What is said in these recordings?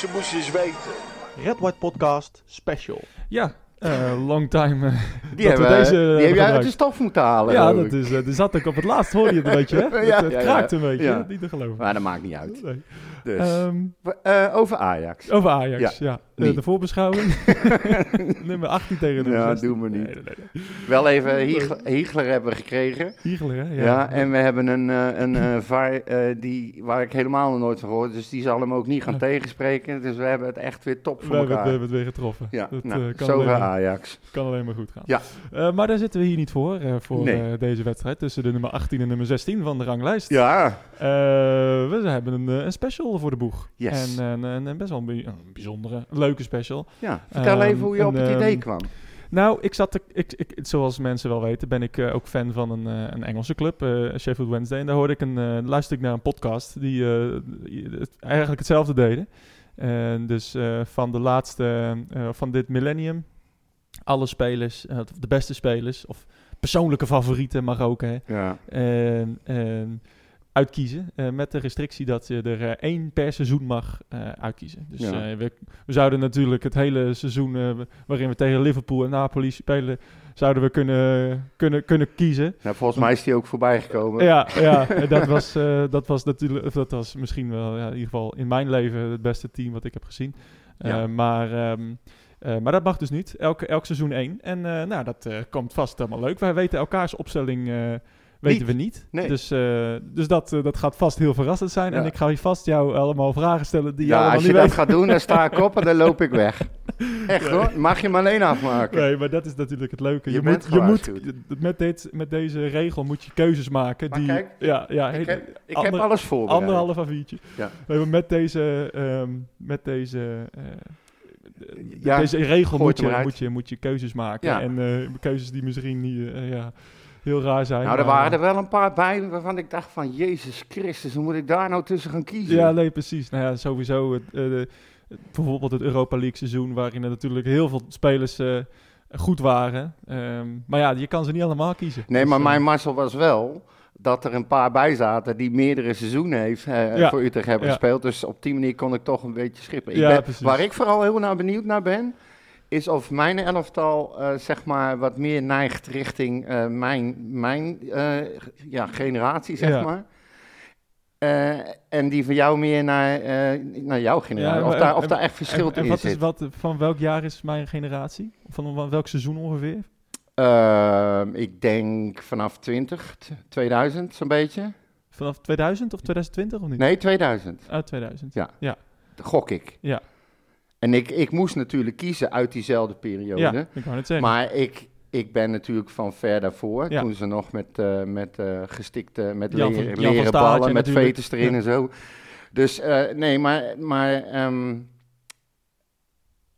jongen, jongens, je moest eens weten. Red White Podcast Special. Ja, eh, long time. eh, Die, dat we hebben, deze die hebben heb jij uit de stof moeten halen. ja, dat is, eh, die zat ik op het laatst, hoorde je het een beetje, hè? Ja, het het ja, ja. kraakt een beetje, niet te geloven. Maar dat maakt niet uit. Nee. Dus. Ehm, Eh, over Ajax. over Ajax, ja. Eh, de voorbeschouwing. nummer 18 tegen nummer Ja, 16. doen we niet. Nee, nee, nee. Wel even Hiegler, Hiegler hebben we gekregen. Hiegelen, hè? Ja. Ja, en we hebben een, eh, een eh, VAR eh, die, waar ik helemaal nog nooit van gehoord. Dus die zal hem ook niet gaan Ja. tegenspreken. Dus we hebben het echt weer top we voor hebben, het, we elkaar. hebben het weer getroffen. Ja, dat nou, eh, kan, zover alleen, Ajax. kan alleen maar goed gaan. Ja. Eh, maar daar zitten we hier niet voor, eh, voor Nee. deze wedstrijd. Tussen de nummer 18 en nummer 16 van de ranglijst. Ja, Eh, we hebben een, een special voor de boeg. Yes. En, en, en, en best wel een, bij- een bijzondere, leuke special. ja. vertel Ehm, even hoe je op het idee ehm, kwam. Nou, ik zat, ik, ik, zoals mensen wel weten, ben ik eh, ook fan van een, eh, een Engelse club, eh, Sheffield Wednesday. En daar hoorde ik een, luisterde ik naar een podcast die het- eigenlijk hetzelfde deden. En dus van de laatste, van dit millennium, alle spelers, de beste spelers, of persoonlijke favorieten mag ook, hè. Ja. En, en uitkiezen. eh, met de restrictie dat je er eh, één per seizoen mag eh, uitkiezen. Dus Ja. we, we zouden natuurlijk het hele seizoen waarin we tegen Liverpool en Napoli spelen, zouden we kunnen, kunnen, kunnen kiezen. Nou, volgens mij is die ook voorbij gekomen. Ja, ja dat, was, dat was natuurlijk, dat was misschien wel, ja, in ieder geval in mijn leven het beste team wat ik heb gezien. Ja. maar, ehm, eh, maar dat mag dus niet. Elk, elk seizoen één. En nou, dat komt vast helemaal leuk. Wij weten elkaars opstelling. Weten we niet. Nee. Dus, eh, dus dat, eh, dat gaat vast heel verrassend zijn. Ja. En ik ga je vast jou allemaal vragen stellen die Ja, allemaal als je dat weet. gaat doen, dan sta ik op en dan loop ik weg. Echt hoor, mag je me alleen afmaken. Nee, maar dat is natuurlijk het leuke. Je moet, je moet, met, dit, met deze regel moet je keuzes maken. Maar die, kijk, ja, ja, Ik heb, ik heb alles voorbereid. anderhalf A4'tje. Ja. We hebben met deze, ehm, met deze, eh, Ja, deze regel moet je, moet, je, moet je keuzes maken. Ja. En keuzes die misschien niet, ja, heel raar zijn. Nou, er waren er wel een paar bij waarvan ik dacht van... Jezus Christus, hoe moet ik daar nou tussen gaan kiezen? Ja, nee, precies. Nou ja, sowieso het, eh, de- bijvoorbeeld het Europa League seizoen, waarin er natuurlijk heel veel spelers eh, goed waren. Ehm, maar ja, je kan ze niet allemaal kiezen. Nee, Dus, maar eh, mijn mazzel was wel dat er een paar bij zaten die meerdere seizoenen heeft, eh, Ja. voor Utrecht hebben Ja. gespeeld. Dus op die manier kon ik toch een beetje schippen. Ik Ja, ben- waar ik vooral heel naar benieuwd naar ben, is of mijn elftal eh, zeg maar wat meer neigt richting eh, mijn, mijn eh, ja, generatie, zeg Ja. maar. En die van jou meer naar, naar jouw generatie. Ja, of, daar, en- of daar echt en, verschil en in wat zit. is wat, van welk jaar is mijn generatie? Van wel- welk seizoen ongeveer? Ehm, ik denk vanaf 20, t- 2000 zo'n beetje. Vanaf 2000 of 2020 of niet? Nee, 2000. Uit 2000. Ja. Ja. Gok ik. Ja. En ik, ik moest natuurlijk kiezen uit diezelfde periode. Ja, ik wou het zeggen. Maar ik, ik ben natuurlijk van ver daarvoor. Ja. Toen ze nog met, eh, met eh, gestikte, met Jan van- leren Staartje ballen, met natuurlijk. veters erin Ja. en zo. Dus eh, nee, maar, maar ehm,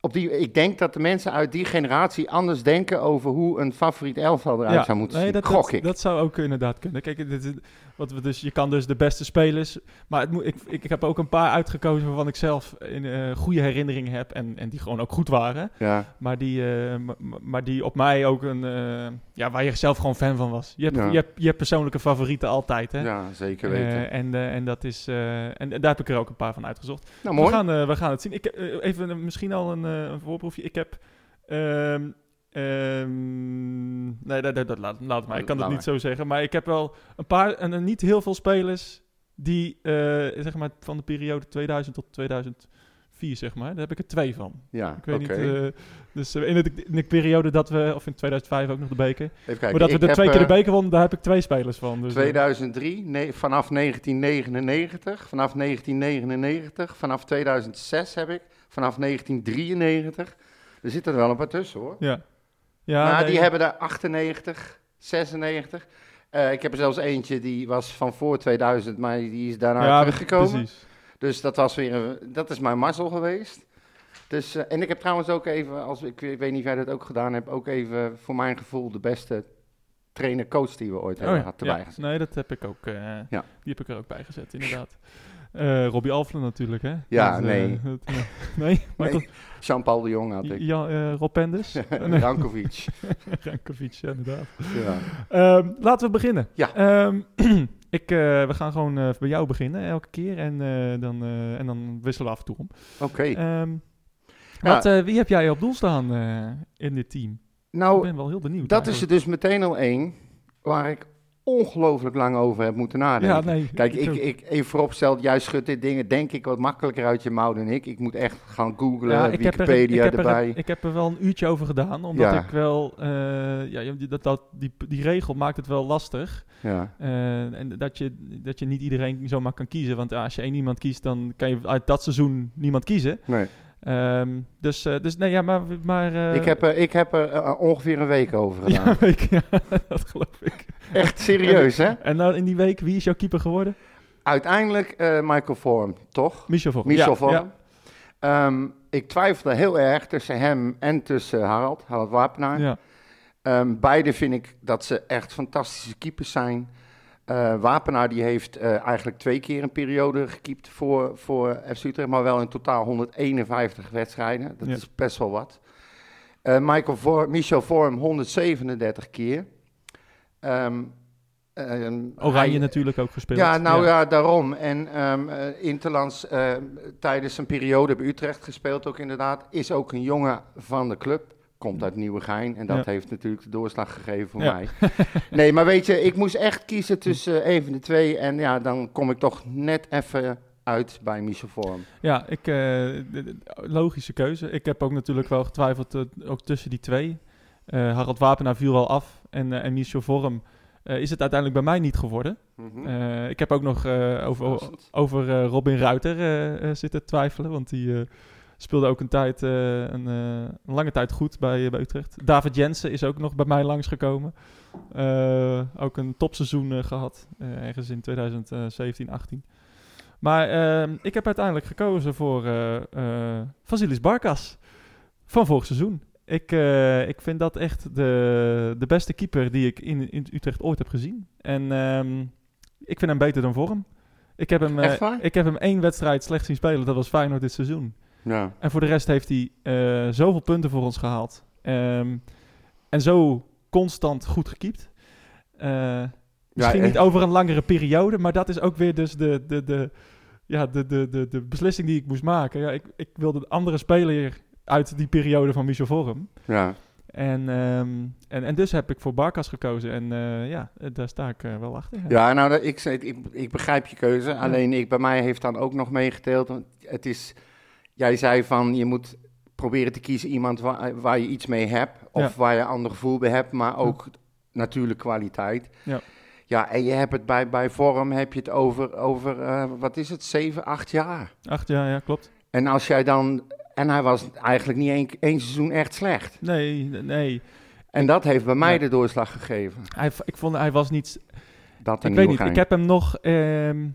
op die, ik denk dat de mensen uit die generatie anders denken over hoe een favoriet elftal eruit zou moeten nee, zien. dat, Gok dat, ik. dat zou ook inderdaad kunnen. Kijk, dit, is- wat we dus, je kan dus de beste spelers... Maar het moet, ik, ik, ik heb ook een paar uitgekozen waarvan ik zelf een eh, goede herinneringen heb... En, en die gewoon ook goed waren. ja. Maar die, eh, maar die op mij ook een... eh, ja, waar je zelf gewoon fan van was. Je hebt, Ja. je hebt, je hebt persoonlijke favorieten altijd, hè? ja, zeker weten. En, en dat is... en, en daar heb ik er ook een paar van uitgezocht. nou, We gaan, we gaan het zien. Ik, even misschien al een, een voorproefje. Ik heb... ehm, ehm, nee, dat, dat, dat laat, laat maar. Ik kan het niet zo zeggen. Maar ik heb wel een paar... En niet heel veel spelers die... eh, zeg maar van de periode 2000 tot 2004, zeg maar. Daar heb ik er twee van. ja, Ik weet niet... eh, dus eh, in, de, in de periode dat we... Of in 2005 ook nog de beker. Even kijken. maar dat we de twee keer de beker wonnen, daar heb ik twee spelers van. Dus, eh, 2003, nee, vanaf 1999, vanaf 1999, vanaf 2006 heb ik, vanaf 1993. Er zitten er wel een paar tussen hoor. ja. Ja, maar nee, die hebben er 98, 96. Eh, ik heb er zelfs eentje die was van voor 2000, maar die is daarna ja, teruggekomen. precies. Dus dat was weer, een- dat is mijn mazzel geweest. Dus, eh, en ik heb trouwens ook even, als, ik, ik weet niet of jij dat ook gedaan hebt, ook even voor mijn gevoel de beste trainer-coach die we ooit Oh hebben ja, gehad erbij ja. gezet. Nee, dat heb ik ook. eh, Ja. Die heb ik er ook bij gezet, inderdaad. Eh, Robbie Alflen natuurlijk, hè? Ja, Dat, eh, nee. dat, eh, nee? Michael, Jean-Paul de Jong had ik. Ja, eh, Rob Penders? Rankovic. Rankovic, ja, inderdaad. ja. Ehm, laten we beginnen. Ja. Ehm, ik, we gaan gewoon bij jou beginnen elke keer en, dan, en dan wisselen we af en toe om. Oké. Ehm, Ja. wat, eh, wie heb jij op doel staan in dit team? ik nou, ben wel heel benieuwd. dat is er dus meteen al één waar ik ongelooflijk lang over heb moeten nadenken. Ja, nee. Kijk, ik, ik, even vooropsteld, jij schudt dit dingen denk ik wat makkelijker uit je mouw dan ik. Ik moet echt gaan googlen, Ja, ik heb, er, Wikipedia heb erbij. er, ik heb er wel een uurtje over gedaan, omdat Ja. ik wel, eh, ja, dat, dat, die, die regel maakt het wel lastig. ja. Eh, en dat je, dat je niet iedereen zomaar kan kiezen. Want als je één iemand kiest, dan kan je uit dat seizoen niemand kiezen. Nee. Ehm, dus, eh, dus nee, ja, maar... maar eh, ik heb er, ik heb er eh, ongeveer een week over gedaan. Ja, week, ja, dat geloof ik. Echt serieus, hè? En nou in die week, wie is jouw keeper geworden? Uiteindelijk Michael Vorm, toch? Michel Vorm. Michel ja, Vorm. ja. Ehm, ik twijfelde heel erg tussen hem en tussen Harald, Harald Wapenaar. Ja, Ehm, beide vind ik dat ze echt fantastische keepers zijn. Eh, Wapenaar die heeft eh, eigenlijk twee keer een periode gekiept voor, voor FC Utrecht, maar wel in totaal 151 wedstrijden. Dat Ja. is best wel wat. Eh, Michael Vor Michel Vorm 137 keer. Ehm, ehm, Oranje hij- natuurlijk ook gespeeld. ja, nou ja, daarom. En ehm eh, Interlands tijdens een periode bij Utrecht gespeeld ook inderdaad. Is ook een jongen van de club. Komt uit Nieuwegein. En dat Ja. heeft natuurlijk de doorslag gegeven voor Ja. mij. Nee, maar weet je, ik moest echt kiezen tussen eh, een van de twee. En ja, dan kom ik toch net even uit bij Michel. Ja, ik, eh, logische keuze. Ik heb ook natuurlijk wel getwijfeld eh, ook tussen die twee. Eh, Harald Wapenaar viel al af en, en Michel Vorm is het uiteindelijk bij mij niet geworden. Mhm. Ik heb ook nog over, over Robin Ruiter zitten twijfelen, want die speelde ook een, tijd, eh, een, eh, een lange tijd goed bij, eh, bij Utrecht. David Jensen is ook nog bij mij langsgekomen. Ook een topseizoen eh, gehad, eh, ergens in 2017, 18. Maar ehm, ik heb uiteindelijk gekozen voor Vasilis Barkas van vorig seizoen. Ik, ik vind dat echt de, de beste keeper die ik in, in Utrecht ooit heb gezien. En ehm, ik vind hem beter dan Vorm. Ik heb hem, ik heb hem één wedstrijd slecht zien spelen. Dat was Feyenoord dit seizoen. Ja. En voor de rest heeft hij eh, zoveel punten voor ons gehaald. Ehm, en zo constant goed gekiept. Eh, misschien niet over een langere periode, maar dat is ook weer dus de, de, de, ja, de, de, de, de beslissing die ik moest maken. Ja, ik, ik wilde een andere speler uit die periode van Michel Vorm. ja. En, ehm, en, en dus heb ik voor Barkas gekozen. En eh, ja, daar sta ik wel achter. Ja, nou, ik, ik, ik begrijp je keuze. Alleen ik, bij mij heeft dan ook nog meegeteeld. want Het is, jij zei van je moet proberen te kiezen iemand waar, waar je iets mee hebt. Of Ja. waar je een ander gevoel bij hebt. Maar ook natuurlijk kwaliteit. Ja. Ja, en je hebt het bij, bij vorm heb je het over, over eh, wat is het, zeven, acht jaar. Acht jaar, ja, klopt. En als jij dan, en hij was eigenlijk niet één, één seizoen echt slecht. Nee, nee. En dat heeft bij mij Ja. de doorslag gegeven. Hij, ik vond hij was niet Dat ik weet niet, ik heb hem nog... ehm,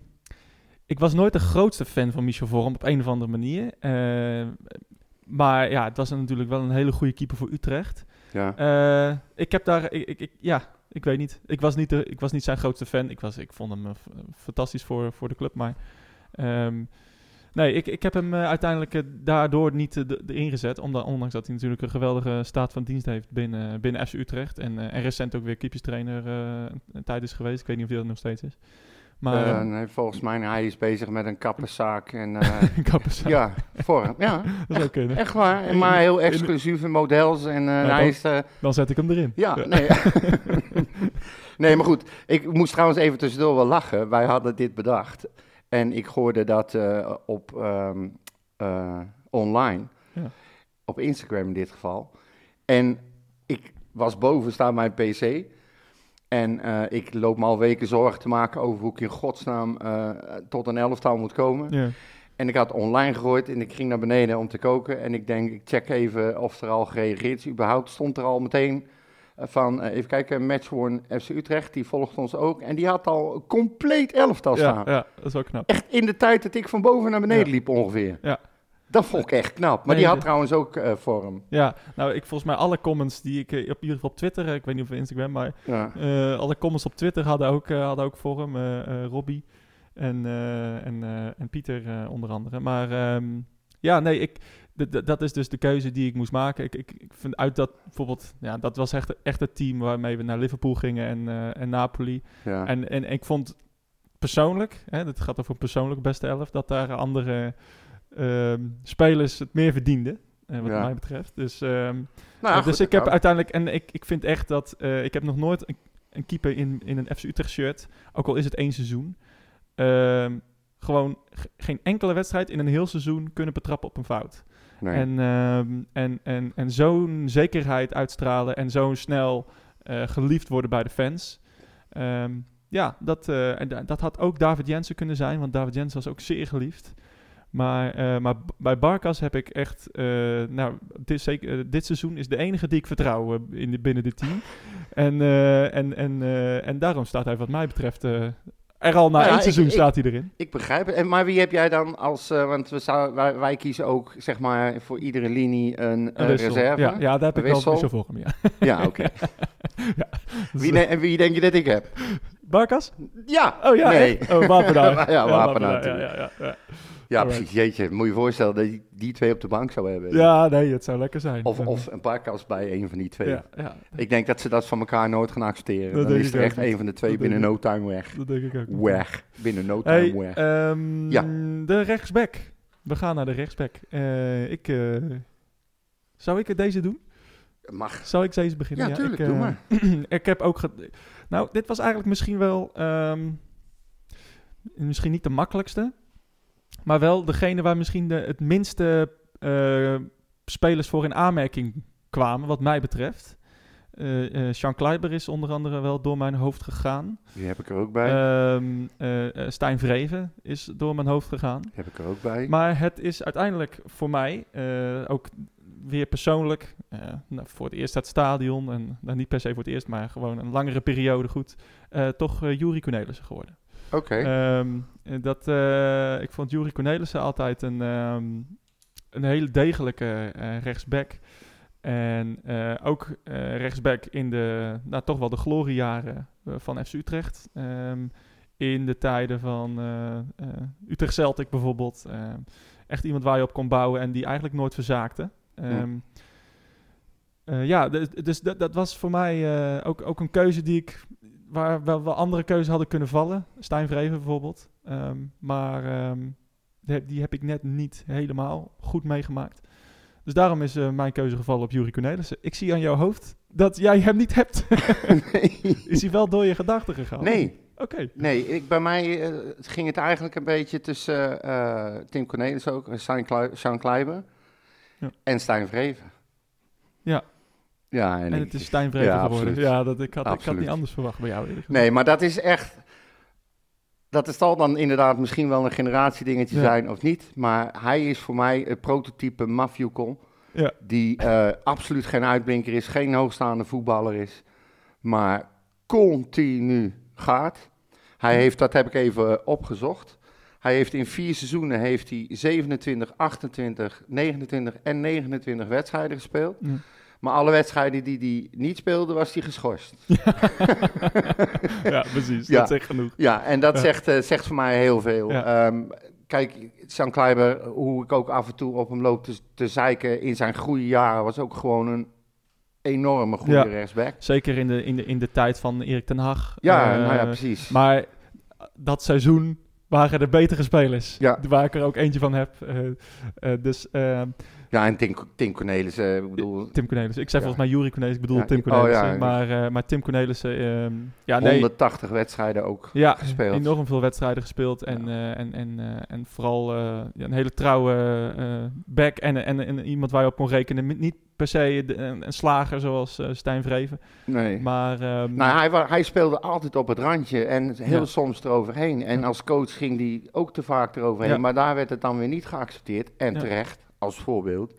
ik was nooit de grootste fan van Michel Vorm op een of andere manier. Eh, maar ja, het was natuurlijk wel een hele goede keeper voor Utrecht. Ja. Eh, ik heb daar... Ik, ik, ik- ja, ik weet niet. Ik was niet, de, ik was niet zijn grootste fan. Ik, was, ik vond hem eh, fantastisch voor, voor de club, maar... ehm, nee, ik, ik heb hem uiteindelijk daardoor niet erin gezet. Omdat, ondanks dat hij natuurlijk een geweldige staat van dienst heeft binnen, binnen FC Utrecht. En, en recent ook weer keeperstrainer een, een tijd is geweest. Ik weet niet of hij dat nog steeds is. Maar Eh, eh, nee, volgens mij, hij is bezig met een kapperszaak. En, eh, Kappers. ja, vorm. Ja, dat zou kunnen. echt waar. Maar heel exclusieve models. En eh, hij dan- is... Dan zet ik hem erin. ja, nee. nee, maar goed. Ik moest trouwens even tussendoor wel lachen. Wij hadden dit bedacht. En ik hoorde dat op ehm, eh, online. Ja. Op Instagram in dit geval. En ik was boven staan mijn pc. En eh, ik loop me al weken zorgen te maken over hoe ik in godsnaam eh, tot een elftal moet komen. Ja. En ik had online gegooid en ik ging naar beneden om te koken. En ik denk, ik check even of er al gereageerd is. Überhaupt stond er al meteen eh, van, even kijken, Matchworn FC Utrecht, die volgt ons ook. En die had al compleet elftal Ja, staan. ja, dat is wel knap. Echt in de tijd dat ik van boven naar beneden Ja. liep ongeveer. Ja. Dat vond ik echt knap. Maar Nee, die had trouwens ook eh, vorm. Ja, nou, ik volgens mij alle comments die ik eh, op ieder geval op Twitter, eh, ik weet niet of Instagram, maar Ja. alle comments op Twitter hadden ook, hadden ook eh, Robbie. En, en, en Pieter onder andere. Maar ehm, ja, nee, ik, dat is dus de keuze die ik moest maken. Ik, ik, ik vind uit dat bijvoorbeeld, ja, dat was echt, echt het team waarmee we naar Liverpool gingen en, en Napoli. Ja. En, en ik vond persoonlijk, hè, het gaat over een persoonlijk beste elf, dat daar andere ehm, spelers het meer verdienden. eh, wat Ja. mij betreft. Dus, ehm, Nou ja, dus goed, ik heb uiteindelijk, en ik, ik vind echt dat, eh, ik heb nog nooit een, een keeper in, in een FC Utrecht shirt, ook al is het één seizoen, ehm, gewoon geen enkele wedstrijd in een heel seizoen kunnen betrappen op een fout. nee. En, en, en, en zo'n zekerheid uitstralen en zo snel eh, geliefd worden bij de fans. Ja, dat, eh, en dat had ook David Jensen kunnen zijn, want David Jensen was ook zeer geliefd. Maar, eh, maar bij Barkas heb ik echt, eh, nou, dit, zeker, eh, dit seizoen is de enige die ik vertrouw in de, binnen dit team. En, en, en, en daarom staat hij wat mij betreft, er al na Nou één seizoen ik- staat hij erin. Ik begrijp het. En, maar wie heb jij dan als... want we zou, wij, wij kiezen ook, zeg maar, voor iedere linie een, Een wissel. reserve. Ja, ja, daar heb ik Een wel wissel. zo voor hem, ja. Ja, oké. ja. Wie, en wie denk je dat ik heb? Barkas? Ja. Oh ja, Nee. echt? Oh, Wapenaar. Ja, Wapenaar Ja, ja, ja, ja. Precies. Jeetje, moet je voorstellen dat je die twee op de bank zou hebben. Ja, nee, het zou lekker zijn. Of, of een paar kast bij een van die twee. Ik denk dat ze dat van elkaar nooit gaan accepteren. Dat Dan is er echt een van de twee Dat binnen no time weg. dat denk ik ook. Weg. Binnen no time Hey, weg. ehm, Ja. de rechtsback. We gaan naar de rechtsback. Eh, ik, eh, zou ik het deze doen? Mag. Zou ik deze beginnen? Ja, tuurlijk, ik, doe eh, maar. ik heb ook... nou, dit was eigenlijk misschien wel... ehm, misschien niet de makkelijkste. Maar wel degene waar misschien de, het minste eh, spelers voor in aanmerking kwamen, wat mij betreft. Eh Sean Kleiber is onder andere wel door mijn hoofd gegaan. Die heb ik er ook bij. Eh, Stijn Vreven is door mijn hoofd gegaan. Die heb ik er ook bij. Maar het is uiteindelijk voor mij ook weer persoonlijk, eh, nou, voor het eerst het stadion, en nou, niet per se voor het eerst, maar gewoon een langere periode goed, eh, toch uh, Juri Cornelissen geworden. Oké. Ehm, dat, ik vond Juri Cornelissen altijd een, ehm, een hele degelijke rechtsback. En ook rechtsback in de, nou, toch wel de gloriejaren van FC Utrecht. Ehm, in de tijden van Utrecht Celtic bijvoorbeeld. Echt iemand waar je op kon bouwen en die eigenlijk nooit verzaakte. Ehm, eh, ja, dus, dat, dat was voor mij eh, ook, ook een keuze die ik waar wel, wel andere keuzes hadden kunnen vallen. Stijn Vreven bijvoorbeeld. Ehm, maar ehm, die, die heb ik net niet helemaal goed meegemaakt. Dus daarom is eh, mijn keuze gevallen op Juri Cornelissen. Ik zie aan jouw hoofd dat jij hem niet hebt. nee. is hij wel door je gedachten gegaan? Nee. Oké. Nee, ik, bij mij ging het eigenlijk een beetje tussen Tim Cornelis ook, en Sean Kleiber Ja. en Stijn Vreven. Ja. Ja, en, het is Stijn Vreven ja, geworden. absoluut. Ja, dat, ik, had, ik had niet anders verwacht bij jou. Nee, maar dat is echt. Dat is zal dan inderdaad misschien wel een generatiedingetje Ja. zijn of niet. Maar hij is voor mij het prototype Mafjukon. Ja. Die eh, absoluut geen uitblinker is, geen hoogstaande voetballer is. Maar continu gaat. Hij heeft, dat heb ik even opgezocht. Hij heeft in vier seizoenen heeft hij 27, 28, 29 en 29 wedstrijden gespeeld. Ja. Maar alle wedstrijden die hij niet speelde, was hij geschorst. ja, precies. Ja. Dat zegt genoeg. Ja, en dat. Zegt, eh, zegt voor mij heel veel. Ehm, kijk, Sean Kleiber, hoe ik ook af en toe op hem loop te, te zeiken in zijn goede jaren, was ook gewoon een enorme goede Ja. rechtsback. Zeker in de, in, de, in de tijd van Erik ten Hag. Ja, Eh, nou ja, precies. Maar dat seizoen waren er betere spelers. Ja. Waar ik er ook eentje van heb. Eh, eh, dus eh, ja, en Tim, Tim Cornelis, eh, ik bedoel, Tim Cornelissen. Ik zei Ja. volgens mij Juri Cornelissen. Ik bedoel Ja, Tim oh, Cornelissen. ja. maar, eh, maar Tim Cornelissen... ehm, ja, nee. 180 wedstrijden ook. Ja, gespeeld. enorm veel wedstrijden gespeeld. En, eh, en, en, eh, en vooral eh, een hele trouwe eh, back. En, en, en iemand waar je op kon rekenen. Niet per se de- een, een slager zoals eh, Stijn Vreven. Nee. Maar ehm, Nou, hij, hij speelde altijd op het randje en heel soms eroverheen. En als coach ging hij ook te vaak eroverheen. Maar daar werd het dan weer niet geaccepteerd. En Ja. terecht, als voorbeeld.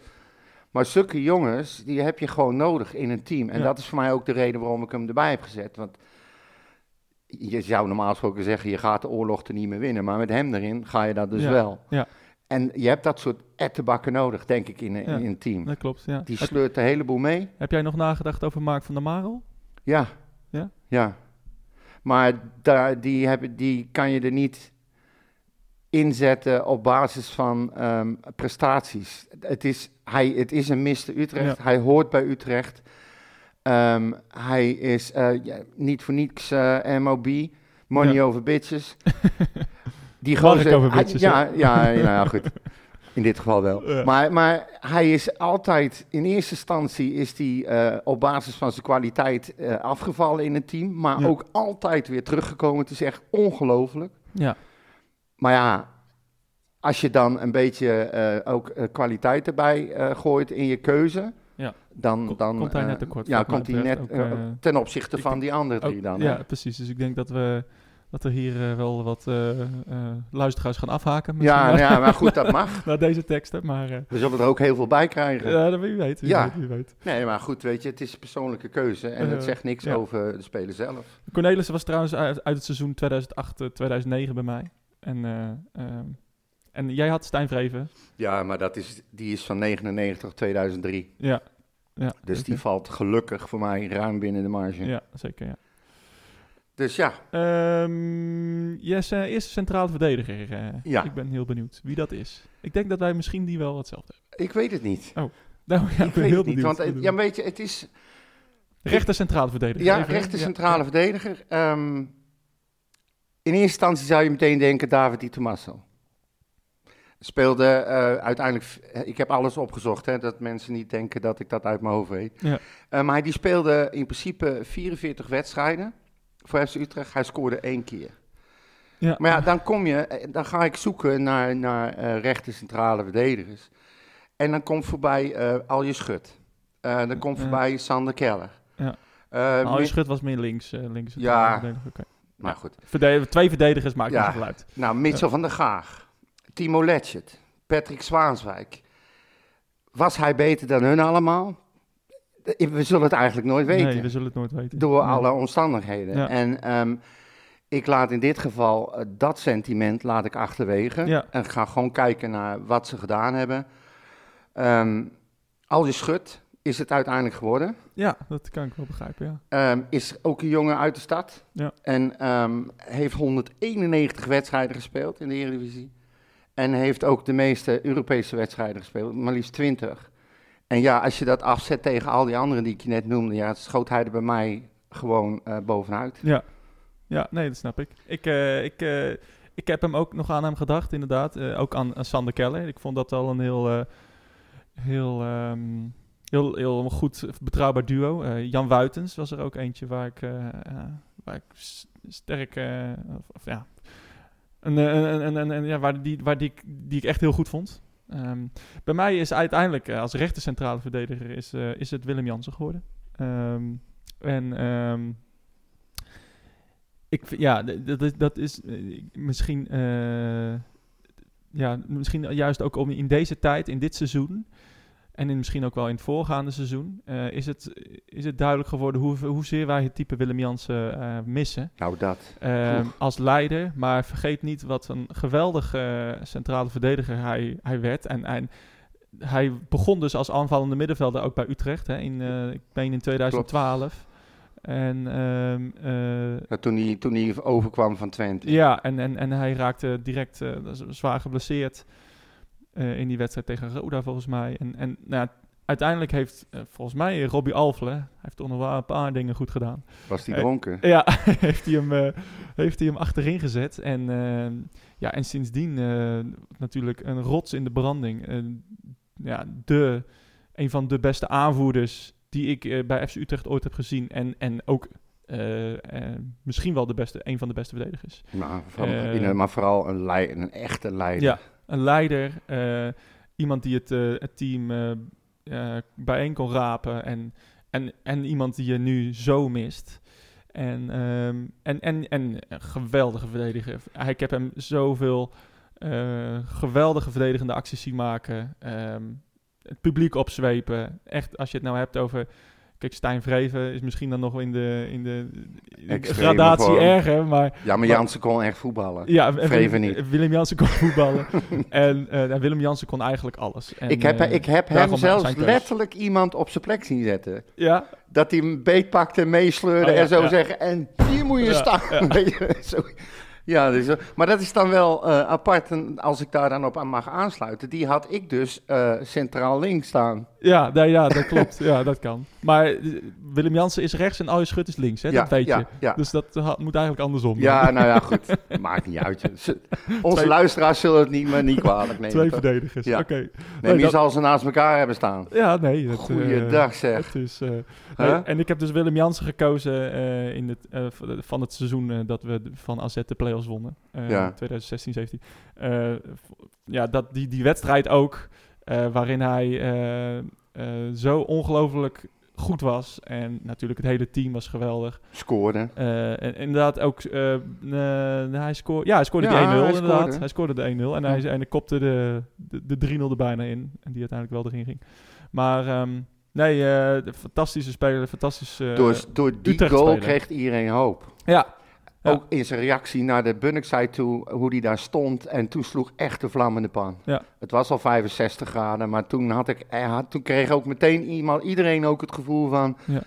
Maar zulke jongens, die heb je gewoon nodig in een team. En Ja. dat is voor mij ook de reden waarom ik hem erbij heb gezet. Want je zou normaal gesproken zeggen, je gaat de oorlog er niet meer winnen. Maar met hem erin ga je dat dus Ja. wel. Ja. En je hebt dat soort ettenbakken nodig, denk ik, in, een- Ja. in een team. dat klopt, ja. Die Heb, sleurt een heleboel mee. heb jij nog nagedacht over Mark van der Marel? Ja. Ja? Ja. Maar daar, die, hebben, die kan je er niet inzetten op basis van ehm, prestaties. Het is, hij, het is een Mr. Utrecht. Hij hoort bij Utrecht. Ehm, hij is eh, ja, niet voor niets eh, MOB. Money Ja. over bitches. Die gozer- over bitches, ja, ja, goed. In dit geval wel. Maar, maar hij is altijd, in eerste instantie is hij eh, op basis van zijn kwaliteit afgevallen in het team. Maar ook altijd weer teruggekomen. Het is echt ongelooflijk. Ja, Maar ja, als je dan een beetje eh, ook eh, kwaliteit erbij eh, gooit in je keuze, Ja. dan, dan komt hij net tekort, Ja, komt hij net. Ook, ten opzichte van denk die andere drie ook- dan. ja, hè? precies. Dus ik denk dat we dat er hier wel wat luisteraars gaan afhaken. ja, wel. ja, maar goed, dat mag. Na deze teksten, maar We zullen er ook heel veel bij krijgen. ja, dat wie weet. Wie Ja. weet, wie weet. Nee, maar goed, weet je, het is een persoonlijke keuze en het zegt niks ja. over de speler zelf. Cornelissen was trouwens uit, uit het seizoen 2008-2009 bij mij. En, eh, ehm, en jij had Stijn Vreven. Ja, maar dat is, die is van 99 2003. Ja. ja Dus die valt gelukkig voor mij ruim binnen de marge. Ja, zeker, ja. Dus ja, Ehm yes, eh, eerste centrale verdediger. eh. Ja. Ik ben heel benieuwd wie dat is. Ik denk dat wij misschien die wel hetzelfde hebben. ik weet het niet. Nou, ja, ik ik ben weet heel het niet, want ja, weet je, het is... Rechter centrale verdediger. Ja, rechter centrale verdediger. Ehm, in eerste instantie zou je meteen denken David Di Tommaso. Speelde eh, uiteindelijk, eh, ik heb alles opgezocht, hè, dat mensen niet denken dat ik dat uit mijn hoofd weet. Ja. Eh, maar die speelde in principe 44 wedstrijden voor FC Utrecht. Hij scoorde één keer. Ja. Maar ja, dan kom je, dan ga ik zoeken naar, naar eh rechter centrale verdedigers. En dan komt voorbij eh Alje Schut. Dan komt voorbij Sander Keller. Ja. Al je mi- schut was meer links. links Ja. oké. Maar goed. Verde- twee verdedigers maakt Ja. uit. Nou, Mitchell van der Gaag, Timo Letchert, Patrick Zwaanswijk. Was hij beter dan hun allemaal? We zullen het eigenlijk nooit weten. Nee, we zullen het nooit weten. Door Nee. alle omstandigheden. Ja. En ehm, ik laat in dit geval eh, dat sentiment laat ik achterwege. Ja. En ga gewoon kijken naar wat ze gedaan hebben. Ehm Alje Schut is het uiteindelijk geworden. Ja, dat kan ik wel begrijpen, ja. Ehm, is ook een jongen uit de stad. Ja. En ehm, heeft 191 wedstrijden gespeeld in de Eredivisie. En heeft ook de meeste Europese wedstrijden gespeeld, maar liefst 20. En ja, als je dat afzet tegen al die anderen die ik je net noemde, ja, schoot hij er bij mij gewoon eh, bovenuit. Ja. ja, nee, dat snap ik. Ik, eh, ik, eh, ik heb hem ook nog aan hem gedacht, inderdaad. Ook aan, aan Sander Keller. Ik vond dat al een heel, heel, ehm, heel, heel goed betrouwbaar duo. Eh, Jan Wuitens was er ook eentje waar ik, eh, eh, waar ik sterk... of, ja, een, een, een, een- ja, waar, die, waar die, die ik echt heel goed vond. Ehm, bij mij is uiteindelijk als rechter centrale verdediger is, is het Willem Jansen geworden. Ehm, en ehm, ik, ja, dat is, dat is misschien, ja, misschien juist ook om in deze tijd, in dit seizoen, en in misschien ook wel in het voorgaande seizoen, eh, is, het, is het duidelijk geworden hoe, hoezeer wij het type Willem Jansen eh, missen. Nou, dat. Ehm, als leider, maar vergeet niet wat een geweldige eh, centrale verdediger hij, hij werd. En, en hij begon dus als aanvallende middenvelder ook bij Utrecht, hè, in, ik meen in 2012. En ehm, eh, Ja, Toen hij, toen hij overkwam van Twente. ja, en, en, en hij raakte direct zwaar geblesseerd eh, in die wedstrijd tegen Roda volgens mij. En, en nou, ja, uiteindelijk heeft eh, volgens mij Robbie hij heeft toch nog wel een paar dingen goed gedaan. Was hij Eh, dronken? Ja, heeft hij hem, heeft hij hem achterin gezet. En, ja, en sindsdien natuurlijk een rots in de branding. Ja, de, een van de beste aanvoerders die ik bij FC Utrecht ooit heb gezien. En, en ook misschien wel de beste, een van de beste verdedigers. Maar, van, een- maar vooral een, een echte leider. Ja, een leider. eh, iemand die het, eh, het team eh, bijeen kon rapen. En, en, en iemand die je nu zo mist. En, ehm, en, en, en een geweldige verdediger. Ik heb hem zoveel eh, geweldige verdedigende acties zien maken. Ehm, het publiek opzwepen. Echt, als je het nou hebt over... Kijk, Stijn Vreven is misschien dan nog in de, in de, in de Extreme gradatie vorm. erger, maar... Ja, maar Jansen kon echt voetballen. Ja, en Vreven Willem, niet. Willem Jansen kon voetballen. en eh, nou, Willem Jansen kon eigenlijk alles. En, ik heb, eh, ik heb hem zelfs letterlijk iemand op zijn plek zien zetten. Ja, Dat hij hem beetpakte, meesleurde Oh ja, en zo ja. zeggen. En hier moet je Ja, staan. Zo. Ja, dus, eh, maar dat is dan wel apart. En als ik daar dan op aan mag aansluiten, die had ik dus centraal links staan. Ja, nee, ja dat klopt. ja, dat kan. Maar eh, Willem Jansen is rechts en Arjen Schut is links, hè? ja, dat weet je. Ja. Dus dat ha- moet eigenlijk andersom. ja, nou ja, goed. Maakt niet uit. Ze- Onze Twee- luisteraars zullen het niet, maar niet kwalijk nemen. Twee verdedigers. Ja. Oké. Nee, Nee, wie dat- zal ze naast elkaar hebben staan? Ja, nee. Dat, eh, Goeiedag zeg. Het is, eh, Huh? nee, en ik heb dus Willem Jansen gekozen eh, in het, eh, van het seizoen eh, dat we van AZ de play-offs wonnen. Eh, Ja. 2016, 17. Eh, v- ja, dat, die, die wedstrijd ook, eh, waarin hij eh, eh, zo ongelooflijk goed was. En natuurlijk het hele team was geweldig. Scoorde. En inderdaad ook, eh, hij, scoorde, ja, hij scoorde Ja, die 1-0 hij inderdaad. scoorde. Hij scoorde de 1-0 en hij, en hij kopte de, de, de 3-0 er bijna in. En die uiteindelijk wel erin ging. Maar ehm, nee, de fantastische speler, fantastisch... eh, door, door die goal kreeg iedereen hoop. ja, Ja. Ook in zijn reactie naar de Bunnockside toe, hoe die daar stond. En toen sloeg echt de vlam in de pan. Ja. Het was al 65 graden, maar toen, had ik, had, toen kreeg ook meteen iemand, iedereen ook het gevoel van... Ja.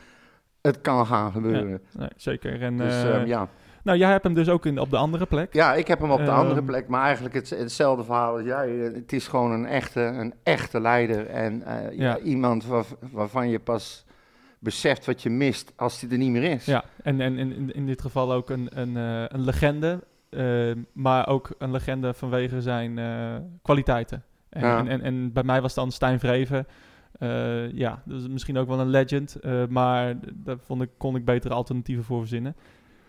Het kan gaan gebeuren. nee, zeker. En, Dus eh, ehm, ja. Nou, jij hebt hem dus ook in, op de andere plek. ja, ik heb hem op de Ehm. andere plek, maar eigenlijk het, hetzelfde verhaal als jij. Het is gewoon een echte, een echte leider. En eh, Ja. iemand waar- waarvan je pas beseft wat je mist als hij er niet meer is. Ja, en, en in, in, dit geval ook een, een, eh, een legende, eh, maar ook een legende vanwege zijn eh, kwaliteiten. En, Ja. en, en, en bij mij was dan Stijn Vreven. Ja, dat is misschien ook wel een legend, maar daar vond ik, kon ik betere alternatieven voor verzinnen.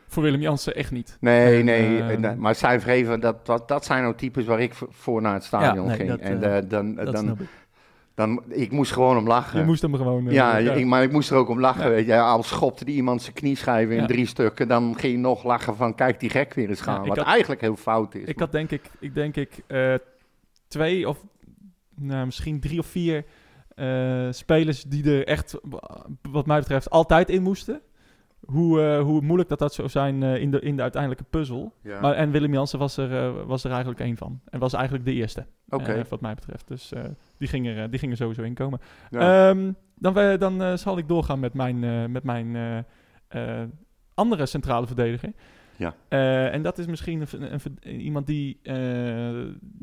Voor Willem Jansen echt niet. Nee, nee, nee, maar zijn vreven, dat, dat, dat zijn nou types waar ik voor naar het stadion nee, ging. dat, en dan, Dat dan. Dan, ik moest gewoon om lachen. Je moest hem gewoon... eh, ja, Ik, maar ik moest er ook om lachen, Ja. weet je. Al schopte die iemand zijn knieschijven in drie stukken, dan ging je nog lachen van, kijk die gek weer eens gaan. wat had- eigenlijk heel fout is. Ik had denk ik, ik denk ik eh, twee of nou, misschien drie of vier eh, spelers die er echt, wa- wat mij betreft, altijd in moesten. Hoe, eh, hoe moeilijk dat dat zou zijn eh, in, de, in de uiteindelijke puzzel. Ja. Maar, en Willem Jansen was er, eh, was er eigenlijk één van. En was eigenlijk de eerste, Oké. eh, wat mij betreft. Dus die, ging er, die ging er sowieso in komen. Ja. Ehm, dan zal ik doorgaan met mijn, met mijn andere centrale verdediger. Ja. En dat is misschien een, een- een- iemand die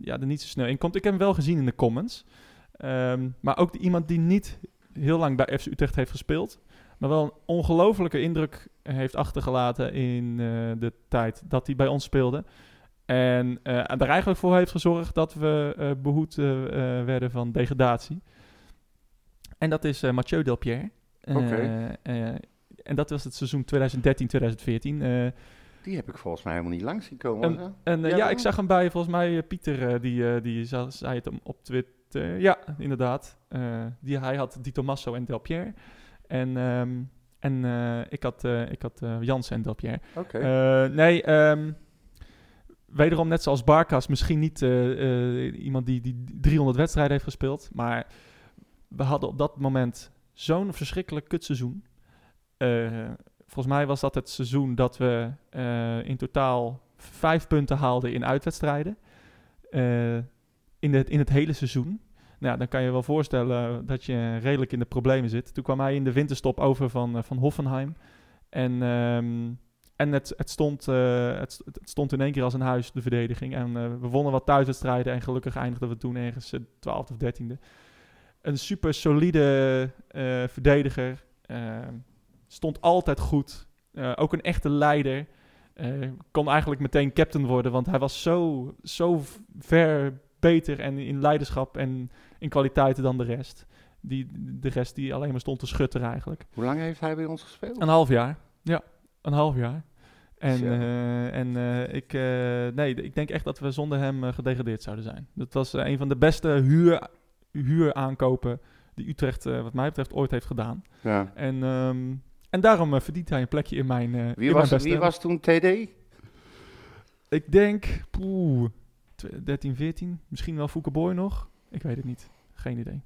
ja, er niet zo snel in komt. Ik heb hem wel gezien in de comments. Ehm, maar ook iemand die niet heel lang bij FC Utrecht heeft gespeeld. Maar wel een ongelofelijke indruk heeft achtergelaten in eh, de tijd dat hij bij ons speelde. En eh, er eigenlijk voor heeft gezorgd dat we eh, behoed eh, eh, werden van degradatie. En dat is Mathieu Delpierre. Eh, en dat was het seizoen 2013-2014. eh die heb ik volgens mij helemaal niet langs zien komen. En eh, Ja, ik zag hem bij, volgens mij, Pieter, die, die zei het op Twitter. Ja, inderdaad. Die, hij had Di Tommaso en Delpierre. En, ehm, en eh, ik had, eh ik had eh, Jansen en Delpierre. Oké. Nee, ehm, wederom net zoals Barkas, misschien niet iemand die, die 300 wedstrijden heeft gespeeld. Maar we hadden op dat moment zo'n verschrikkelijk kutseizoen. Volgens mij was dat het seizoen dat we in totaal vijf punten haalden in uitwedstrijden. In, het, in het hele seizoen. Nou, dan kan je wel voorstellen dat je redelijk in de problemen zit. Toen kwam hij in de winterstop over van, eh, van Hoffenheim. En, ehm, en het, het, stond, eh, het, st- het stond in één keer als een huis, de verdediging. En eh, we wonnen wat thuiswedstrijden en gelukkig eindigden we toen ergens eh, 12 of 13e. Een super solide verdediger. eh, stond altijd goed. Ook een echte leider. Kon eigenlijk meteen captain worden, want hij was zo, zo ver beter en in leiderschap en in kwaliteiten dan de rest. Die, de rest die alleen maar stond te schutteren eigenlijk. Hoe lang heeft hij bij ons gespeeld? Een half jaar. Ja, een half jaar. En, eh, en eh, ik, eh, nee, ik denk echt dat we zonder hem gedegradeerd zouden zijn. Dat was een van de beste huur, huuraankopen die Utrecht, wat mij betreft, ooit heeft gedaan. Ja. En, ehm, en daarom verdient hij een plekje in mijn, in Wie, mijn was, beste wie was toen TD? Ik denk, poeh, 13, 14, misschien wel Fouke Boy nog. Ik weet het niet. Geen idee.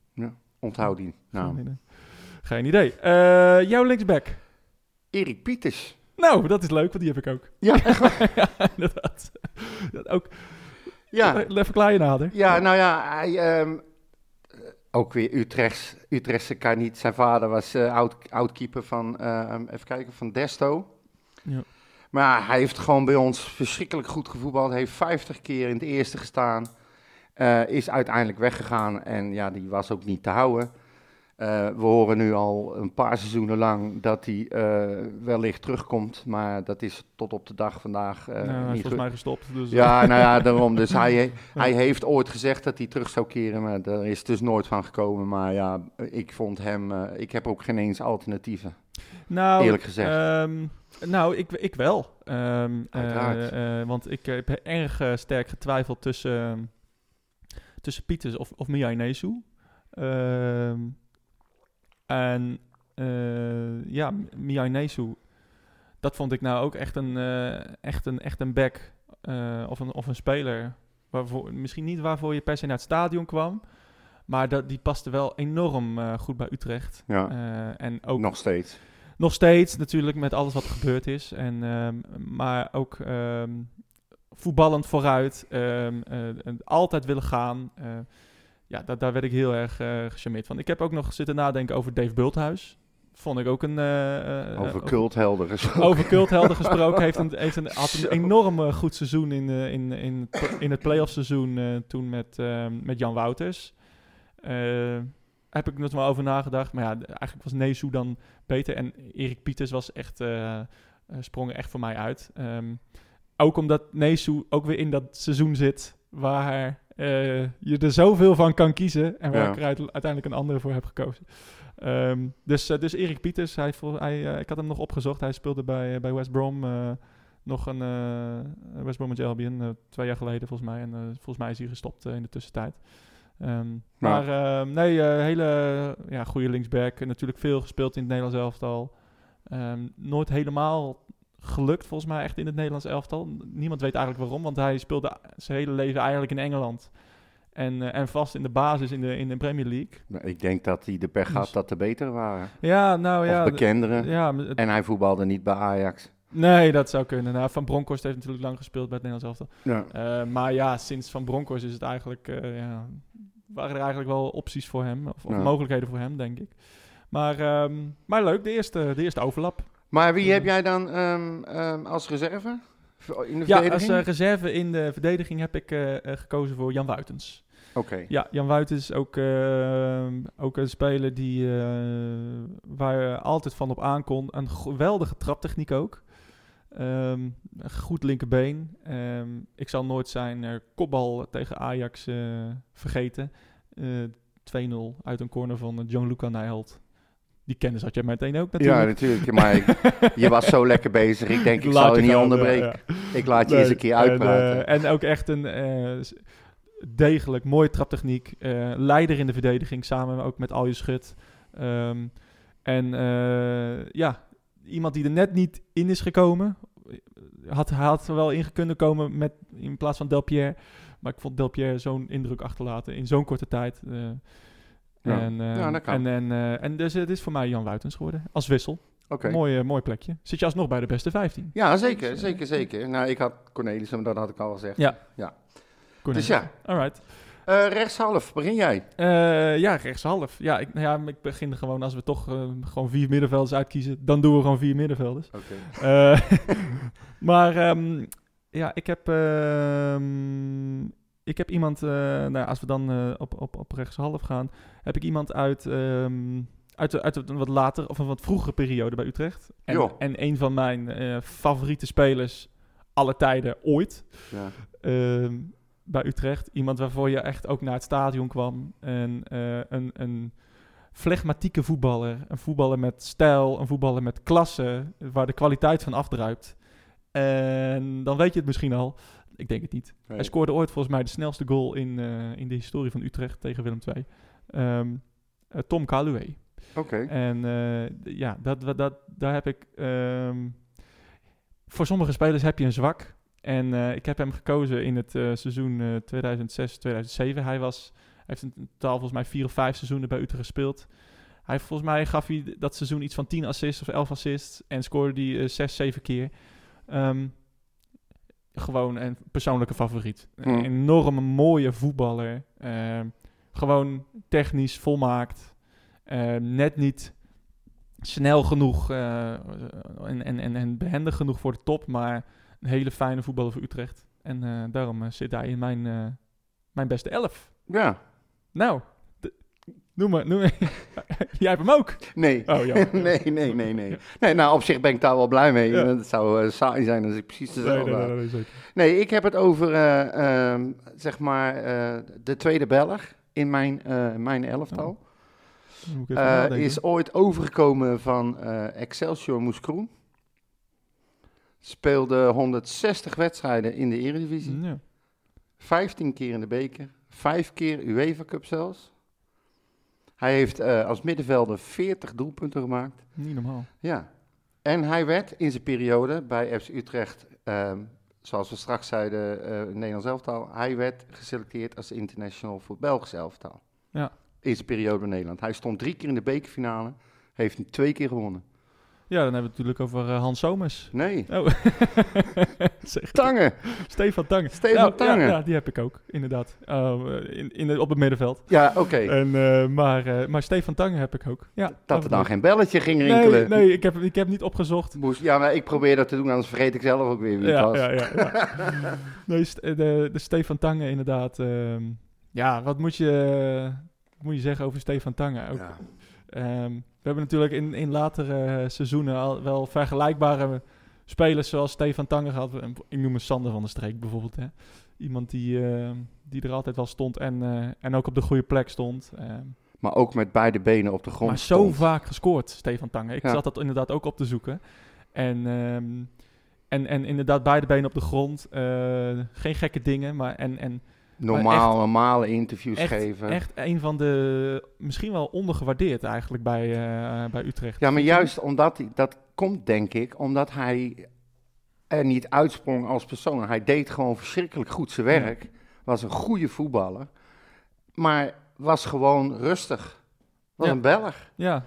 Onthoud die naam. Geen idee. Geen idee. Eh, jouw linksback. Erik Pieters. Nou, dat is leuk, want die heb ik ook. Ja, ja, inderdaad. Dat ook. ja. Eh, Even klaar je nader. Ja, nou ja, hij, ehm, eh, ook weer Utrechts, Utrechtse kan niet. Zijn vader was eh oud, oud-keeper van, ehm, even kijken, van Desto. Ja. Maar hij heeft gewoon bij ons verschrikkelijk goed gevoetbald. Heeft 50 keer in het eerste gestaan. Eh, is uiteindelijk weggegaan en ja, die was ook niet te houden. Eh, we horen nu al een paar seizoenen lang dat hij eh, wellicht terugkomt. Maar dat is tot op de dag vandaag eh, Nou, hij is niet volgens mij gestopt. Dus, Ja, nou ja, daarom. Dus hij, hij heeft ooit gezegd dat hij terug zou keren, maar daar is dus nooit van gekomen. Maar ja, ik vond hem, ik heb ook geen eens alternatieven. Nou, Eerlijk gezegd. ehm, nou, ik, ik wel. Ehm, eh, want ik heb erg eh, sterk getwijfeld tussen, tussen Pieters of, of Mia Inesu. Ehm, en ja, Mia Inesu, dat vond ik nou ook echt een, echt een, echt een back of, een, of een speler. Waarvoor, misschien niet waarvoor je per se naar het stadion kwam. Maar dat, die paste wel enorm goed bij Utrecht. Ja, en ook nog steeds. Nog steeds natuurlijk met alles wat er gebeurd is. En, ehm, maar ook ehm, voetballend vooruit. ehm, eh, en altijd willen gaan. Eh, ja, da- daar werd ik heel erg eh gecharmeerd van. Ik heb ook nog zitten nadenken over Dave Bulthuis. Vond ik ook een... eh, eh, Over eh, gesproken. over culthelden gesproken. Heeft een, heeft een, had een enorm eh, goed seizoen in, eh, in, in, in het playoff seizoen eh, toen met, met Jan Wouters. Heb ik nog wel over nagedacht. Maar ja, eigenlijk was Nesu dan beter. En Erik Pieters was echt, eh, eh, sprong echt voor mij uit. Ehm, ook omdat Nesu ook weer in dat seizoen zit waar eh, je er zoveel van kan kiezen. En waar Ja. ik er uit- uiteindelijk een andere voor heb gekozen. Ehm, dus, dus Erik Pieters, hij, hij, ik had hem nog opgezocht. Hij speelde bij, bij West Brom. nog een West Bromwich Albion, twee jaar geleden volgens mij. En volgens mij is hij gestopt in de tussentijd. Ehm, maar ehm, nee, eh, hele ja, goede linksback. Natuurlijk veel gespeeld in het Nederlands elftal. Ehm, nooit helemaal gelukt volgens mij echt in het Nederlands elftal. Niemand weet eigenlijk waarom, want hij speelde zijn hele leven eigenlijk in Engeland. En, eh, en vast in de basis in de, in de Premier League. Nou, Ik denk dat hij de pech had Dus- dat er beter waren. Ja, nou ja. of bekenderen. Ja, het- En hij voetbalde niet bij Ajax. nee, dat zou kunnen. Nou, Van Bronckhorst heeft natuurlijk lang gespeeld bij het Nederlands elftal. Ja. Maar ja, sinds Van Bronckhorst is het eigenlijk, eh, ja, waren er eigenlijk wel opties voor hem. Of, of Ja. mogelijkheden voor hem, denk ik. Maar, ehm, maar leuk, de eerste, de eerste overlap. Maar wie heb jij dan ehm, ehm, als reserve? In de Ja, als eh, reserve in de verdediging heb ik eh, eh, gekozen voor Jan Wuitens. Oké. Ja, Jan Wuitens is ook, ook een speler die, waar je altijd van op aankon. Een geweldige traptechniek ook. Een goed linkerbeen. Ehm, ik zal nooit zijn eh, kopbal tegen Ajax eh, vergeten. Eh 2-0 uit een corner van John Luca Nijholt. Die kennis had jij meteen ook Ja, natuurlijk. natuurlijk. Maar ik- je was zo lekker bezig. Ik denk, ik Laat zal je niet gaan, onderbreken. ja. Ik laat je Nee, eens een keer en, uitpraten. eh, En, ook echt een eh, degelijk, mooie traptechniek. eh, leider in de verdediging, samen ook met Alje Schut. Ehm, en eh, ja, iemand die er net niet in is gekomen. Had, had er wel in kunnen komen met, in plaats van Delpierre. Maar ik vond Delpierre zo'n indruk achterlaten in zo'n korte tijd. eh, Ja. En, eh, Ja, dat kan. en, en, eh, en dus het is voor mij Jan Wuitens geworden. Als wissel. Oké. Mooi, mooi plekje. Zit je alsnog bij de beste 15. Ja, zeker, zeker, zeker. Nou, ik had Cornelissen, maar dat had ik al gezegd. Ja. ja. Dus ja, Alright. Eh, rechtshalf, begin jij. Eh, ja, rechtshalf. Ja ik, ja, ik begin gewoon als we toch eh, gewoon vier middenvelders uitkiezen. Dan doen we gewoon vier middenvelders. Oké. Maar ehm, ja, ik heb, ehm, ik heb iemand, nou, als we dan op, op, op rechtshalf gaan, heb ik iemand uit, ehm, uit, uit een wat later of een wat vroegere periode bij Utrecht. En, en een van mijn favoriete spelers alle tijden ooit. Ja. Bij Utrecht. Iemand waarvoor je echt ook naar het stadion kwam. En eh, een, een flegmatieke voetballer. Een voetballer met stijl. Een voetballer met klasse. Waar de kwaliteit van afdruipt. En dan weet je het misschien al. Ik denk het niet. Nee. Hij scoorde ooit volgens mij de snelste goal in, eh, in de historie van Utrecht tegen Willem II. Ehm, eh, Tom Kaluwe. Oké. En ja, dat, dat, dat, daar heb ik. ehm, voor sommige spelers heb je een zwak. En eh, ik heb hem gekozen in het eh, seizoen eh 2006-2007. Hij was, heeft in totaal volgens mij vier of vijf seizoenen bij Utrecht gespeeld. Hij volgens mij gaf hij dat seizoen iets van 10 assists of 11 assists. En scoorde die eh 6, 7 keer. Ehm, gewoon een persoonlijke favoriet. Hmm. Een enorme mooie voetballer. Ehm, gewoon technisch volmaakt. Ehm, net niet snel genoeg eh, en, en, en, en behendig genoeg voor de top, maar een hele fijne voetballer voor Utrecht. En eh, daarom eh, zit hij in mijn, eh, mijn beste elf. Ja. Nou, noem maar. Noem maar. Jij hebt hem ook. Nee. Oh ja. nee, nee, nee, nee. Nee, nou, op zich ben ik daar wel blij mee. Ja. Het zou saai zijn als ik precies dezelfde nee, nee, nee. Nee, ik heb het over, eh, ehm, zeg maar, de tweede Belg in mijn, mijn elftal. Nadenken. is ooit overgekomen van Excelsior Moeskroen. Speelde 160 wedstrijden in de Eredivisie. Ja. 15 keer in de beker. 5 keer UEFA Cup zelfs. Hij heeft eh, als middenvelder 40 doelpunten gemaakt. Niet normaal. Ja. En hij werd in zijn periode bij FC Utrecht, ehm, zoals we straks zeiden, eh Nederlands elftal, hij werd geselecteerd als international voor Belgisch elftal. Ja. In zijn periode bij Nederland. Hij stond drie keer in de bekerfinale, heeft hem twee keer gewonnen. Ja, dan hebben we het natuurlijk over eh, Hans Somers. Nee, Oh. Tangen. Stefan Tangen. Stefan Nou, Tangen. Ja, ja, die heb ik ook, inderdaad. Oh, in, in de, op het middenveld. Ja, oké. En, eh, maar, eh, maar Stefan Tangen heb ik ook. Ja, Dat er dan geen belletje ging rinkelen. Nee, nee ik, heb, ik heb niet opgezocht. Moest, ja, maar ik probeer dat te doen, anders vergeet ik zelf ook weer wie het Ja, was. ja, ja, ja. nee, de, de Stefan Tangen inderdaad. ehm, ja, wat moet je, moet je zeggen over Stefan Tangen? Ook, Ja. Ehm, we hebben natuurlijk in, in latere eh, seizoenen al wel vergelijkbare spelers zoals Stefan Tangen gehad. Ik noem een Sander van der Streek bijvoorbeeld. Hè. Iemand die, ehm, die er altijd wel stond en, eh, en ook op de goede plek stond. Ehm, Maar ook met beide benen op de grond maar zo vaak gescoord, Stefan Tangen. Ik Ja. zat dat inderdaad ook op te zoeken. En, en, en inderdaad beide benen op de grond. eh, geen gekke dingen, maar en, en Normaal, normale interviews echt, geven. echt een van de... Misschien wel ondergewaardeerd eigenlijk bij, eh, bij Utrecht. Ja, maar juist omdat dat komt denk ik, omdat hij er niet uitsprong als persoon. Hij deed gewoon verschrikkelijk goed zijn werk. Was een goede voetballer. Maar was gewoon rustig. Was Ja. een Belg. Ja.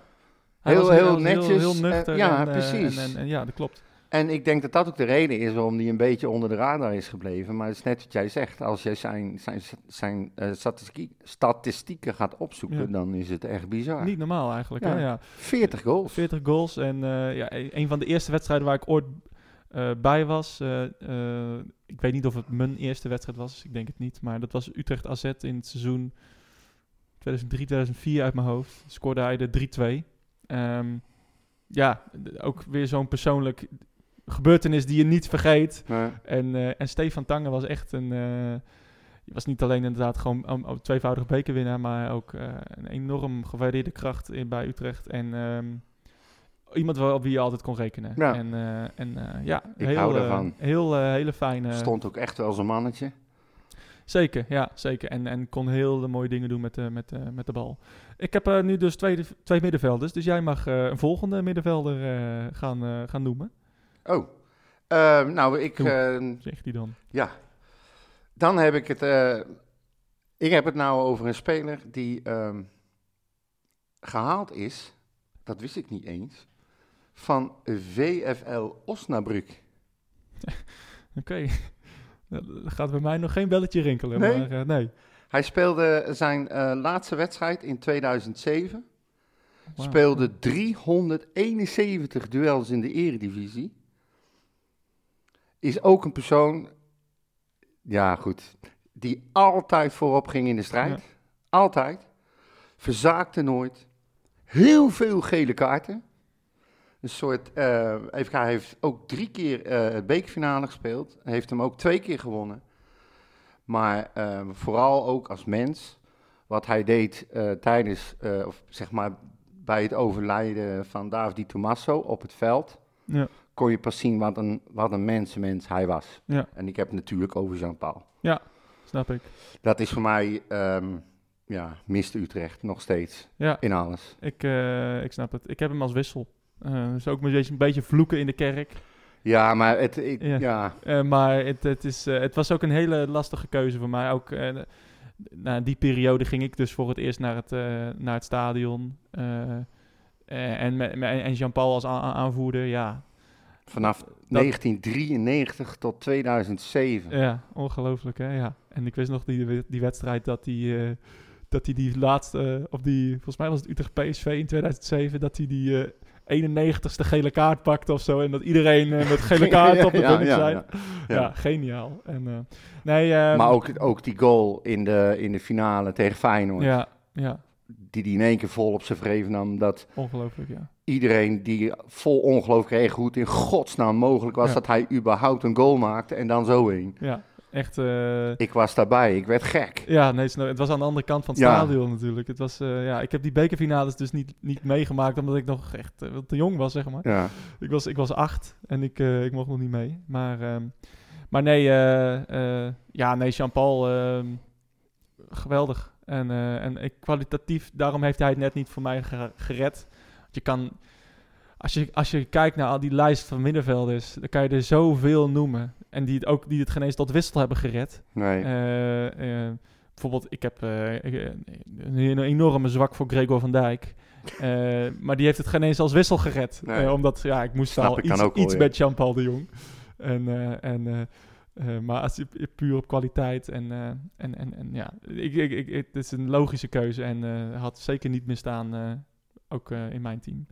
Hij Heel- heel netjes, Heel, eh, nuchter. ja, en, eh, precies. En, en ja, dat klopt. En ik denk dat dat ook de reden is waarom hij een beetje onder de radar is gebleven. Maar het is net wat jij zegt. Als je zijn, zijn, zijn eh, statistiek- statistieken gaat opzoeken, Ja. dan is het echt bizar. Niet normaal eigenlijk. Ja. Hè? Ja. 40 goals. 40 goals. En eh, ja, een een van de eerste wedstrijden waar ik ooit eh, bij was. ik weet niet of het mijn eerste wedstrijd was. Ik denk het niet. Maar dat was Utrecht AZ in het seizoen 2003, 2004 uit mijn hoofd. Scoorde hij de 3-2. Ehm, ja, ook weer zo'n persoonlijk gebeurtenis die je niet vergeet. En, eh, en Stefan Tangen was echt een... je was niet alleen inderdaad gewoon een, een tweevoudig bekerwinnaar, maar ook eh, een enorm gewaardeerde kracht in, bij Utrecht. En ehm, iemand wel op wie je altijd kon rekenen. Ja. En, en ja, Ik heel, hou daarvan. heel, hele fijne... Stond ook echt wel zo'n mannetje. Zeker, ja, zeker. En, en kon heel mooie dingen doen met, de met, de met de bal. Ik heb nu dus twee, twee middenvelders, dus jij mag een volgende middenvelder gaan, gaan noemen. Oh. Eh, nou, ik... Doe. eh, Zeg die dan. Ja, dan heb ik het. eh, ik heb het nou over een speler die ehm, gehaald is, dat wist ik niet eens, van VFL Osnabrück. Oké. Er gaat bij mij nog geen belletje rinkelen. Nee? Maar, eh, nee. Hij speelde zijn eh, laatste wedstrijd in 2007. Wauw. Speelde 371 duels in de eredivisie. Is ook een persoon, ja goed, die altijd voorop ging in de strijd. Ja. Altijd. Verzaakte nooit. Heel veel gele kaarten. Een soort, even kijken, hij heeft ook drie keer eh het bekerfinale gespeeld. Heeft hem ook twee keer gewonnen. Maar eh, vooral ook als mens, wat hij deed tijdens, of zeg maar bij het overlijden van David Di Tommaso op het veld, Ja. Kon je pas zien wat een, wat een mensenmens hij was. Ja. En ik heb het natuurlijk over Jean-Paul. Snap ik. Dat is voor mij, ehm ja, mist Utrecht nog steeds Ja, in alles. ik, eh, ik snap het. Ik heb hem als wissel. Eh dus ook een beetje, een beetje vloeken in de kerk. Ja, maar het, ik, Ja. ja. Eh, maar het, het, is, het was ook een hele lastige keuze voor mij. Ook na die periode ging ik dus voor het eerst naar het, naar het stadion. En, en Jean-Paul als aanvoerder, ja. Vanaf 1993 tot 2007. Ja, ongelooflijk hè, ja. En ik wist nog die, die wedstrijd dat hij... eh, dat hij die laatste, of die, volgens mij was het Utrecht PSV in 2007, dat hij die eh, 91ste gele kaart pakte of zo. En dat iedereen eh, met gele kaart op de Ja, ja, zijn. ja. Ja, Ja. geniaal. En, eh, nee, ehm, Maar ook, ook die goal in de, in de finale tegen Feyenoord, Ja, ja, die die in één keer vol op zijn vreef nam, dat ongelooflijk, ja. iedereen die vol ongeloof kreeg hoe het in godsnaam mogelijk was Ja. dat hij überhaupt een goal maakte en dan zo een. Ja, echt... eh, Ik was daarbij, ik werd gek. Ja, nee, het was aan de andere kant van het Ja. stadion natuurlijk. Het was, eh, ja, ik heb die bekerfinales dus niet, niet meegemaakt, omdat ik nog echt eh, te jong was, zeg maar. Ja. Ik was, ik was acht en ik, ik mocht nog niet mee. Maar, ehm, maar nee, ja, nee, Jean-Paul, ehm, geweldig. En, eh, en ik, kwalitatief, daarom heeft hij het net niet voor mij ge- gered. Want je kan, als je, als je kijkt naar al die lijst van middenvelders, dan kan je er zoveel noemen. En die het ook die het geen eens tot wissel hebben gered. Nee. Eh, eh, bijvoorbeeld, ik heb een, enorme zwak voor Gregor van Dijk. Maar die heeft het geen eens als wissel gered. Nee. Omdat, ja, ik moest Snap ik dan iets, iets ja. met Jean-Paul de Jong. En, en, eh, maar als je puur op kwaliteit en, eh, en, en, en ja, ik, ik, ik, het is een logische keuze en eh, had zeker niet mistaan, eh, ook in mijn team.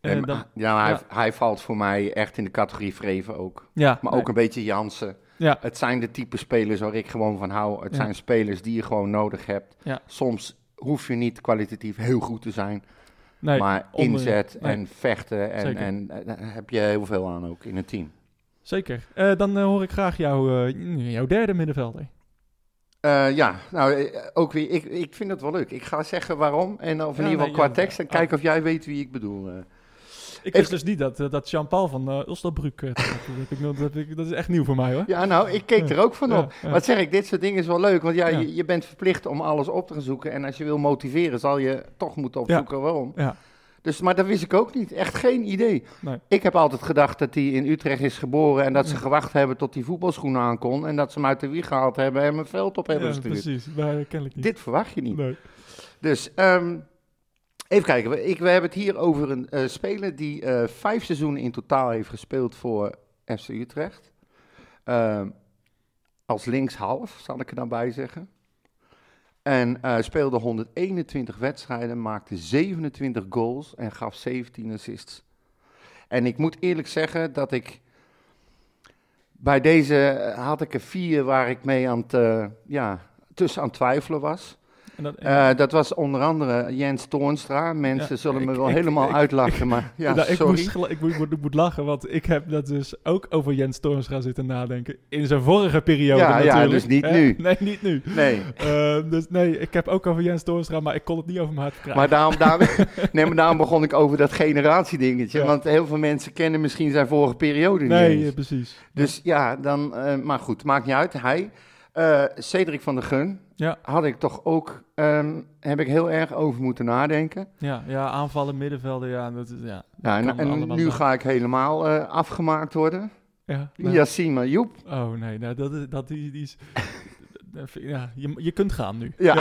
En, dan, ja, hij, ja. hij valt voor mij echt in de categorie Vreven ook. ja, Maar nee, ook een beetje Jansen. ja, Het zijn de type spelers waar ik gewoon van hou. Het Ja. zijn spelers die je gewoon nodig hebt. Ja. Soms hoef je niet kwalitatief heel goed te zijn. nee, maar onder- inzet en vechten. En, en daar heb je heel veel aan ook in een team. Zeker. Eh, dan eh, hoor ik graag jou, eh, jouw derde middenvelder. Ja, nou ook weer. Ik, ik vind het wel leuk. Ik ga zeggen waarom. En of in Ja, ieder geval nee, qua ja. tekst. En Ah. kijken of jij weet wie ik bedoel. Ik wist dus niet dat, dat Jean-Paul van uh, dat, dat, dat is echt nieuw voor mij, hoor. Ja, nou, ik keek er ook van op. ja. Wat zeg ik, dit soort dingen is wel leuk. Want ja, Ja. Je, je bent verplicht om alles op te gaan zoeken. En als je wil motiveren, zal je toch moeten opzoeken waarom. Ja. Dus, maar dat wist ik ook niet. Echt geen idee. Nee. Ik heb altijd gedacht dat hij in Utrecht is geboren en dat ze gewacht hebben tot hij voetbalschoenen aankon. En dat ze hem uit de wieg gehaald hebben en hem een veld op hebben Ja, gestuurd. precies. Maar eh, kennelijk niet. Dit verwacht je niet. Nee. Dus ehm, even kijken. We, ik, we hebben het hier over een eh, speler die eh, vijf seizoenen in totaal heeft gespeeld voor FC Utrecht. Ehm, als linkshalf, zal ik er dan bij zeggen. En eh, speelde 121 wedstrijden, maakte 27 goals en gaf 17 assists. En ik moet eerlijk zeggen dat ik bij deze eh, had ik er vier waar ik mee aan het, eh, ja, tussen aan het twijfelen was. En dat, Eh, dat was onder andere Jens Toornstra. Mensen Ja, zullen me wel ik- helemaal ik- uitlachen, maar ja, Nou, ik, sorry. moest, ik, moet, ik moet- lachen, want ik heb dat dus ook over Jens gaan zitten nadenken. In zijn vorige periode Ja, ja, natuurlijk. dus niet hè? nu. Nee, niet nu. Nee, Eh, dus nee, ik heb ook over Jens Toornstra, maar ik kon het niet over mijn hart krijgen. maar daarom, daarom, nee, maar daarom begon ik over dat generatiedingetje. Ja. Want heel veel mensen kennen misschien zijn vorige periode niet nee, eens. precies. Dus ja, dan, eh, maar goed, maakt niet uit. Hij, eh, Cedric van der Gun, Ja. had ik toch ook, ehm, heb ik heel erg over moeten nadenken. Ja, ja, aanvallen, middenvelden, ja. Dat is, ja, Ja, en kan en nu ga ik helemaal eh, afgemaakt worden. ja, nou, Yassine Joep. Oh nee, nou, dat, is- dat, die, die is... ja, je, je kunt gaan nu. Ja.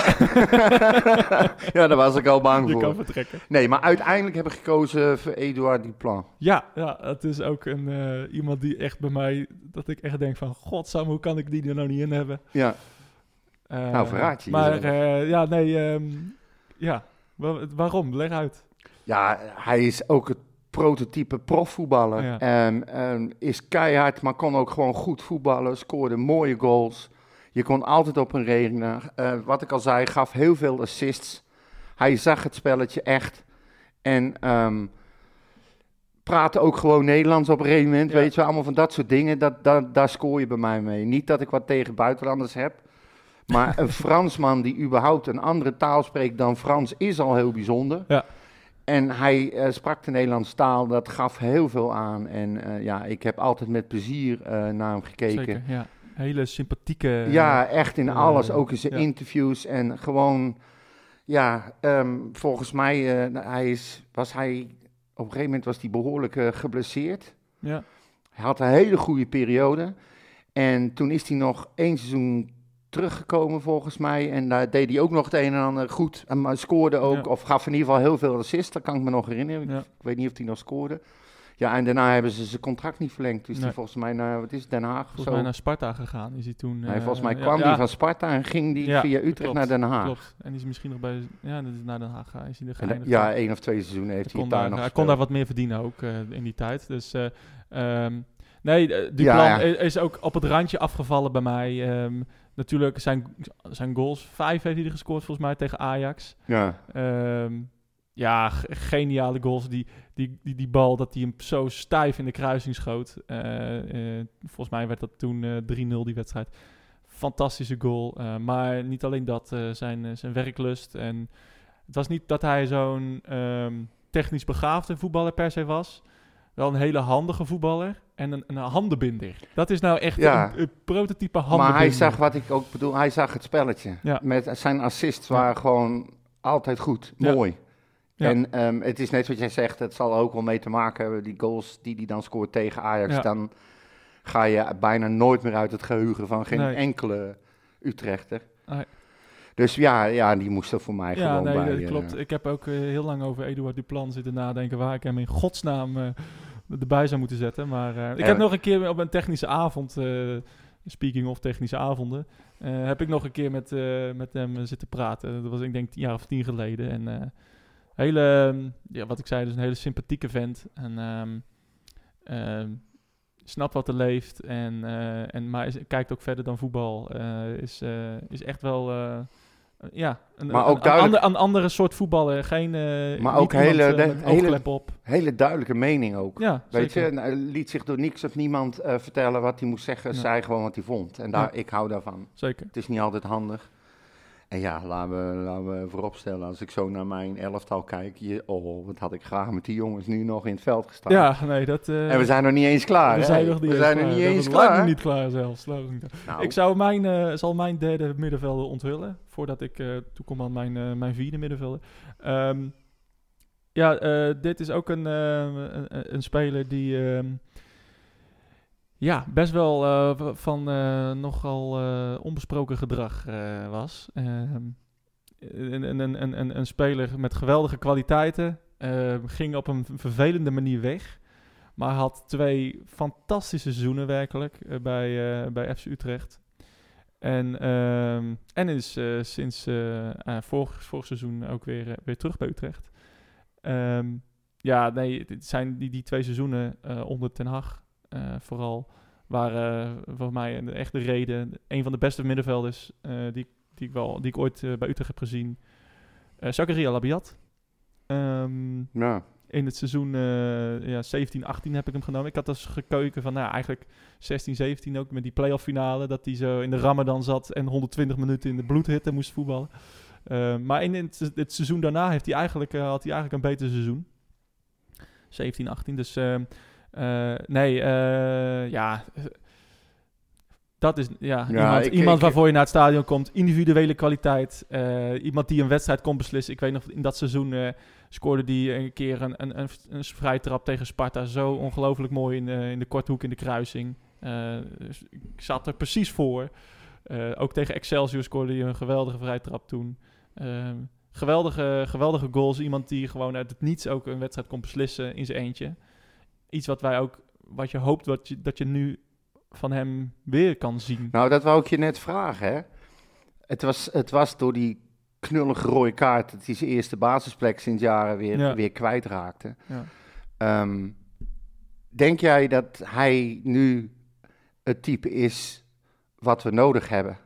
ja, daar was ik al bang Je voor. kan vertrekken. Nee, maar uiteindelijk heb ik gekozen voor Edouard Duplan. Ja, ja, het is ook een, eh, iemand die echt bij mij... Dat ik echt denk van... Godsam, hoe kan ik die er nou niet in hebben? Ja, Eh, Nou, verraad je Maar eh, ja, nee... ehm, ja, Wa- waarom? Leg uit. ja hij is ook het prototype profvoetballer. Ja. En, en is keihard, maar kon ook gewoon goed voetballen. Scoorde mooie goals. Je kon altijd op een rekenen. Eh, wat ik al zei, gaf heel veel assists. Hij zag het spelletje echt. En ehm, praatte ook gewoon Nederlands op een gegeven moment. Ja. Weet je, allemaal van dat soort dingen. Dat, dat, daar scoor je bij mij mee. Niet dat ik wat tegen buitenlanders heb. Maar een Fransman die überhaupt een andere taal spreekt dan Frans is al heel bijzonder. Ja. En hij eh, sprak de Nederlandse taal, dat gaf heel veel aan. En eh, ja, ik heb altijd met plezier naar hem gekeken. Zeker, ja. Hele sympathieke... Ja, echt in eh, alles, ook in zijn ja. interviews en gewoon, ja, ehm, volgens mij eh, hij is, was hij, op een gegeven moment was hij behoorlijk eh, geblesseerd. ja. Hij had een hele goede periode en toen is hij nog één seizoen teruggekomen volgens mij en daar deed hij ook nog het een en ander goed. En maar scoorde ook, Ja. of gaf in ieder geval heel veel assists, dat kan ik me nog herinneren. Ja. Ik weet niet of hij nog scoorde. Ja, en daarna hebben ze zijn contract niet verlengd. Dus Nee. die volgens mij naar, wat is het, Den Haag Volgens zo? mij naar Sparta gegaan is hij toen. nee, eh, volgens mij ja, kwam ja, die van Sparta en ging die Ja, via Utrecht klopt, naar Den Haag. Klopt. En die is misschien nog bij. Ja, dat is naar Den Haag gegaan. Is hij er En, ja, één of twee seizoenen heeft Hij daar daar, nog hij kon daar wat meer verdienen ook eh, in die tijd. Dus eh, ehm, nee, eh, Duplan Ja, is ook op het randje afgevallen bij mij. Ehm, natuurlijk zijn, zijn goals. Vijf heeft hij gescoord volgens mij tegen Ajax. Ja, Ehm, ja, geniale goals. Die, die, die, die bal dat hij hem zo stijf in de kruising schoot. Eh, eh, volgens mij werd dat toen eh 3-0 die wedstrijd. Fantastische goal. Eh, maar niet alleen dat, eh, zijn, eh, zijn werklust. En het was niet dat hij zo'n ehm, technisch begaafde voetballer per se was. Wel een hele handige voetballer en een, een handenbinder. Dat is nou echt Ja. een, een prototype handenbinder. maar hij zag wat ik ook bedoel, hij zag het spelletje. Ja. Met zijn assists Ja. waren gewoon altijd goed, mooi. Ja. En ehm, het is net wat jij zegt, het zal ook wel mee te maken hebben, die goals die hij dan scoort tegen Ajax, Ja. dan ga je bijna nooit meer uit het geheugen van geen Nee. enkele Utrechter. Nee. Dus ja, ja, die moest er voor mij Ja, gewoon nee, bij. dat eh, klopt. Ik heb ook eh, heel lang over Eduard Duplan zitten nadenken waar ik hem in godsnaam eh, erbij zou moeten zetten. Maar eh, ik Ja. heb nog een keer op een technische avond, eh, speaking of technische avonden, eh, heb ik nog een keer met, eh, met hem eh, zitten praten. Dat was ik denk een jaar of tien geleden. En eh, hele, ehm, ja, wat ik zei, dus een hele sympathieke vent. En ehm, ehm, snapt wat er leeft. En, eh, en, maar is, kijkt ook verder dan voetbal. Eh, is, eh, is echt wel... ja, een, Maar ook een, duidelijk- ander- een andere soort voetballer. Geen, Maar ook hele- de- hele- op. Hele duidelijke mening ook. Ja, Weet zeker. je, en hij liet zich door niks of niemand vertellen wat hij moest zeggen. Ja. Zei gewoon wat hij vond. En daar, ik hou daarvan. Zeker. Het is niet altijd handig. En ja, laten we, laten we vooropstellen, als ik zo naar mijn elftal kijk, je, oh, wat had ik graag met die jongens nu nog in het veld gestaan. Ja, nee, dat... eh, En we zijn nog niet eens klaar. we hè? zijn nog niet we eens zijn klaar. nog niet Dat eens klaar. niet klaar zelfs. Nou, Ik zou mijn, eh, zal mijn derde middenvelder onthullen, voordat ik eh toekom aan mijn, mijn vierde middenvelder. Ehm, ja, dit is ook een, een, een speler die ehm, ja, best wel eh, van eh, nogal eh, onbesproken gedrag was. Ehm, een, een, een, een, speler met geweldige kwaliteiten, eh, ging op een vervelende manier weg. Maar had twee fantastische seizoenen werkelijk bij, bij FC Utrecht. En, ehm, en is sinds vorig, vorig seizoen ook weer, weer terug bij Utrecht. Ehm, ja, nee, het zijn die, die twee seizoenen onder Ten Hag vooral waren eh, voor mij een, echt de reden. Een van de beste middenvelders eh, die, die, ik wel, die ik ooit eh, bij Utrecht heb gezien. Eh Zakaria Labiat. Ehm, ja. in het seizoen eh ja, 17, 18 heb ik hem genomen. Ik had dus gekeken van, nou, eigenlijk 16, 17 ook met die playoff finale. Dat hij zo in de Ramadan zat en 120 minuten in de bloedhitte moest voetballen. Eh, maar in het, het seizoen daarna heeft hij eigenlijk, eh, had hij eigenlijk een beter seizoen. 17, 18. Dus eh, nee, eh, ja. Dat is ja, Ja, iemand, ik- iemand ik- waarvoor je naar het stadion komt. Individuele kwaliteit. eh, iemand die een wedstrijd kon beslissen. Ik weet nog, in dat seizoen scoorde die een keer een, een, een, een vrijtrap tegen Sparta. Zo ongelooflijk mooi in, de- in de korte hoek in de kruising. Dus ik zat er precies voor. Ook tegen Excelsior scoorde hij een geweldige vrijtrap toen. Ehm, geweldige, geweldige goals. Iemand die gewoon uit het niets ook een wedstrijd kon beslissen in zijn eentje. Iets wat wij ook, wat je hoopt wat je, dat je nu van hem weer kan zien. Nou, dat wou ik je net vragen, hè. Het was, het was door die knullige rode kaart dat hij zijn eerste basisplek sinds jaren weer, Ja. weer kwijtraakte. Ja. Ehm, denk jij dat hij nu het type is wat we nodig hebben?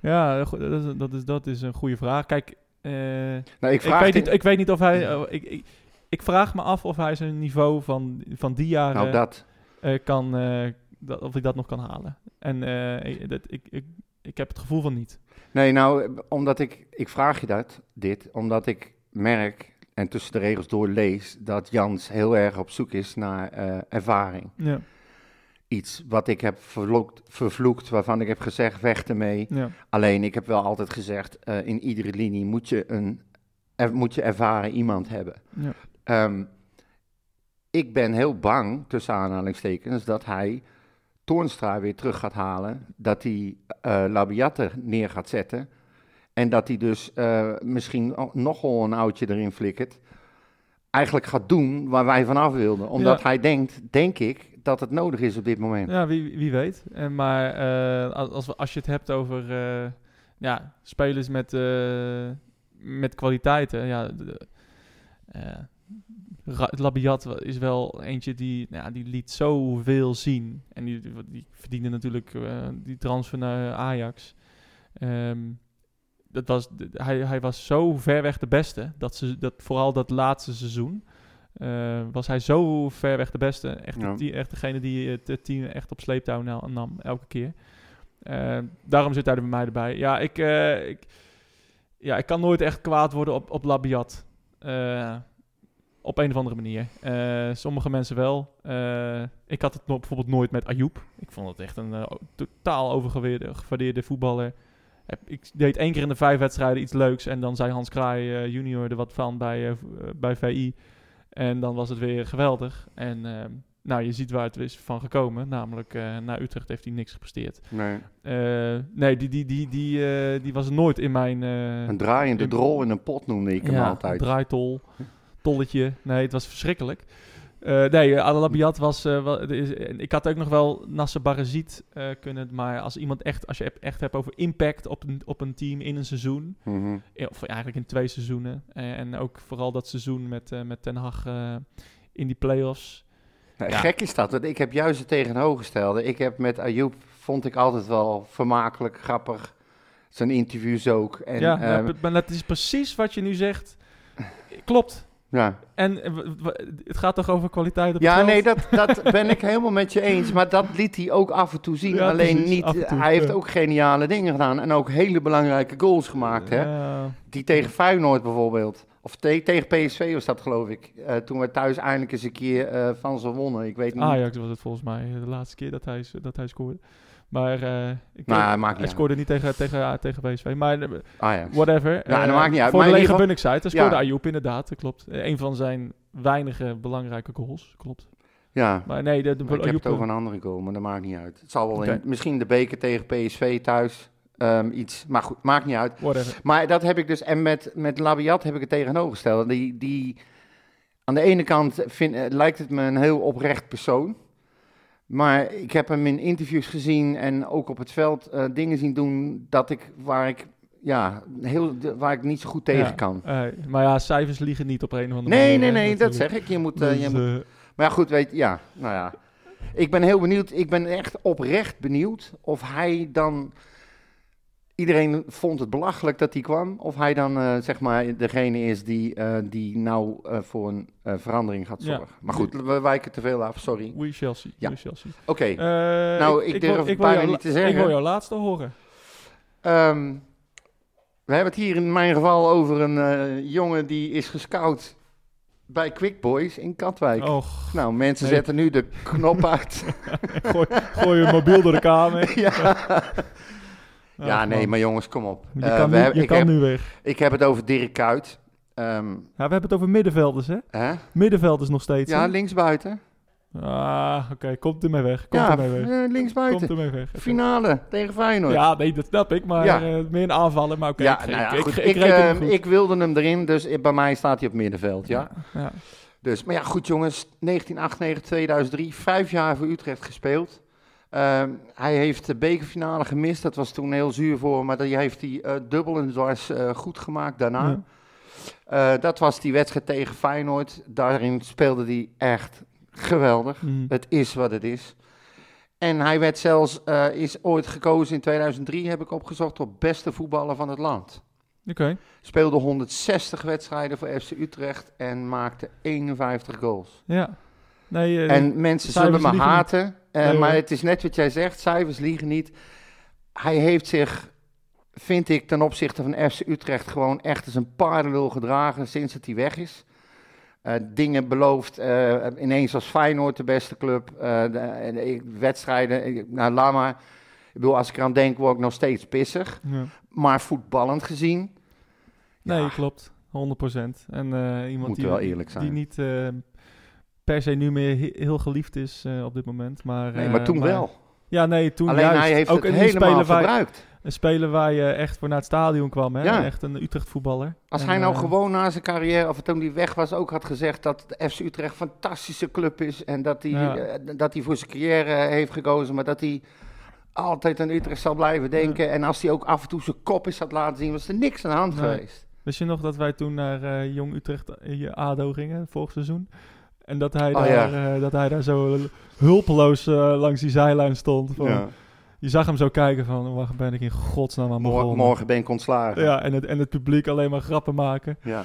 Ja, dat is, dat is, dat is een goede vraag. Kijk, eh, Nou, ik ik, vraag weet dit- niet, ik weet niet of hij... oh, ik, ik, ik vraag me af of hij zijn niveau van, van die jaren nou, dat. eh, kan... eh, dat, of hij dat nog kan halen. En eh, ik, dat, ik, ik, ik heb het gevoel van niet. Nee, nou, omdat ik, ik vraag je dat, dit, omdat ik merk en tussen de regels door lees dat Jans heel erg op zoek is naar ervaring. Ja, Iets wat ik heb vervloekt, vervloekt, waarvan ik heb gezegd, weg ermee. ja, Alleen, ik heb wel altijd gezegd, in iedere linie moet je, een, er, moet je ervaren iemand hebben. ja. Ehm, ik ben heel bang, tussen aanhalingstekens, dat hij Toornstra weer terug gaat halen. Dat hij eh Labiate neer gaat zetten. En dat hij dus eh, misschien al- nogal een oudje erin flikkert. eigenlijk gaat doen waar wij vanaf wilden. Omdat Ja. hij denkt, denk ik, dat het nodig is op dit moment. Ja, wie, wie weet. En maar eh, als, als, we- als je het hebt over ja, spelers met, met kwaliteiten, ja, de- Labiat is wel eentje die, nou ja, die liet zoveel zien. En die, die verdiende natuurlijk eh, die transfer naar Ajax. Ehm, dat was, hij, hij was zo ver weg de beste, dat, ze, dat vooral dat laatste seizoen, eh, was hij zo ver weg de beste. Echt, Ja. die, echt degene die het team echt op sleeptouw na- nam, elke keer. Eh, daarom zit hij er bij mij erbij. Ja, ik, eh, ik, ja, ik kan nooit echt kwaad worden op, op Labiat. Op een of andere manier. Eh, sommige mensen wel. Eh, ik had het no- bijvoorbeeld nooit met Ayoub. Ik vond het echt een eh, totaal overgewaardeerde gewaardeerde voetballer. Ik deed één keer in de vijf wedstrijden iets leuks. En dan zei Hans Kraai junior er wat van bij, bij VI. En dan was het weer geweldig. En ehm, nou, je ziet waar het is van gekomen. Namelijk, naar Utrecht heeft hij niks gepresteerd. Nee. Nee, die, die, die, die, die was nooit in mijn... Een draaiende drol in een pot noemde ik hem ja, altijd. draaitol, tolletje. Nee, het was verschrikkelijk. Eh nee, uh, Adelabiat was... eh, wel, is, ik had ook nog wel Nasser Barazit eh kunnen... Maar als iemand echt... Als je echt hebt over impact op een, op een team in een seizoen... Mhm. eh, Of eigenlijk in twee seizoenen. eh, en ook vooral dat seizoen met, eh, met Ten Hag eh, in die play-offs. Nou, Ja. Gek is dat, want ik heb juist het tegenovergestelde. Ik heb met Ayoub, vond ik altijd wel vermakelijk, grappig. Zijn interviews ook. En, ja, ehm, maar dat is precies wat je nu zegt. Klopt. Ja. En eh, het gaat toch over kwaliteit op Ja, nee, dat, dat ben ik helemaal met je eens. Maar dat liet hij ook af en toe zien. Ja, Alleen precies, niet. toe, hij heeft ook geniale dingen gedaan. En ook hele belangrijke goals gemaakt. Hè? Ja, Die tegen Feyenoord bijvoorbeeld. Of te- tegen PSV was dat, geloof ik. Eh, toen we thuis eindelijk eens een keer eh, van ze wonnen. Ik weet niet. Ajax was het volgens mij de laatste keer dat hij, dat hij scoorde. Maar eh, ik Nou, weet- maakt niet hij uit. scoorde niet tegen, tegen, tegen PSV. Maar eh, Ajax. whatever. Ja, Eh, dat maakt niet uit. Voor Maar de lege ieder geval- Bunnik hij scoorde. Ayoub inderdaad, dat klopt. Eh, een van zijn weinige belangrijke goals, klopt. Ja. Maar nee, de, de ik heb het over een andere goal, maar dat maakt niet uit. Het zal wel in, misschien de beker tegen PSV thuis ehm, iets. Maar goed, maakt niet uit. Whatever. Maar dat heb ik dus, en met, met Labiat heb ik het tegenovergesteld. Die, die, aan de ene kant vind, eh, lijkt het me een heel oprecht persoon. Maar ik heb hem in interviews gezien en ook op het veld eh, dingen zien doen dat ik, waar, ik, ja, heel, waar ik niet zo goed tegen Ja. kan. Eh, maar ja, cijfers liegen niet op een of andere Nee, manier. nee, hè, nee, dat zeg ik. Je moet, eh, Dus, je moet maar ja, goed, weet ja, nou ja. Ik ben heel benieuwd, ik ben echt oprecht benieuwd of hij dan... Iedereen vond het belachelijk dat hij kwam. Of hij dan, eh, zeg maar, degene is die, eh, die nou eh, voor een verandering gaat Ja. zorgen. Maar goed, we wijken te veel af, sorry. we shall see. Ja. See. Oké, Nou, ik durf het wil bijna niet te zeggen. Ik wil jouw laatste horen. ehm, we hebben het hier in mijn geval over een jongen die is gescout bij Quick Boys in Katwijk. Oh, Nou, mensen Nee. zetten nu de knop uit. gooi, gooi je mobiel door de kamer. ja. Ja, nee, maar jongens, kom op. Je Eh, kan, nu, hebben- je ik, kan heb, nu weg. ik heb het over Dirk Kuyt. Ehm, Ja, we hebben het over middenvelders, hè? hè? Middenvelders nog steeds. Ja, hè? linksbuiten. Ah, oké. Komt ermee weg. Komt Ja, ermee weg. eh, Komt linksbuiten. ermee weg. Finale tegen Feyenoord. Ja, nee, dat snap ik. Maar Ja. eh, meer een aanvallen. Maar oké, Ja, ik, nou ja, ik, goed. ik, Ik, ik wilde hem erin, dus bij mij staat hij op middenveld, ja. ja. Dus, maar ja, goed jongens, 1998, 2003, vijf jaar voor Utrecht gespeeld. Ehm, hij heeft de bekerfinale gemist, dat was toen heel zuur voor hem, maar die heeft hij eh, dubbel en dwars eh, goed gemaakt daarna. Ja. Eh, dat was die wedstrijd tegen Feyenoord, daarin speelde hij echt geweldig. Mhm. Het is wat het is. En hij werd zelfs, is ooit gekozen in 2003, heb ik opgezocht, tot beste voetballer van het land. Oké. Speelde 160 wedstrijden voor FC Utrecht en maakte 51 goals. Ja. Nee, eh, En mensen zullen me haten, eh, Nee, maar het is net wat jij zegt, cijfers liegen niet. Hij heeft zich, vind ik, ten opzichte van FC Utrecht gewoon echt als een paardenlul gedragen sinds dat hij weg is. Eh, dingen beloofd, ineens was Feyenoord de beste club, de, wedstrijden, nou laat maar. Ik bedoel, als ik eraan denk, word ik nog steeds pissig. ja. Maar voetballend gezien, Nee, Ja. klopt. 100%. En eh, iemand Moet die, wel eerlijk zijn. die niet per se nu meer he- heel geliefd is eh, op dit moment. Maar, nee, eh, maar toen wel. Ja, nee, toen Alleen juist. hij heeft ook het een helemaal verbruikt. Een speler waar je echt voor naar het stadion kwam. Hè? Ja. Echt een Utrecht voetballer. Als En, hij nou eh, gewoon na zijn carrière, of toen hij weg was, ook had gezegd dat de FC Utrecht een fantastische club is. En dat hij, Ja. eh, dat hij voor zijn carrière heeft gekozen, maar dat hij altijd aan Utrecht zal blijven denken. En als hij ook af en toe zijn kop is had laten zien, was er niks aan de hand Nee. geweest. Wist je nog dat wij toen naar eh, Jong Utrecht eh, ADO gingen, vorig seizoen? En dat hij, Oh, daar, ja. eh, dat hij daar zo hulpeloos eh, langs die zijlijn stond. Van, Ja. Je zag hem zo kijken van, waar ben ik in godsnaam aan begonnen? morgen ben ik ontslagen. Ja, en het, en het publiek alleen maar grappen maken. Ja.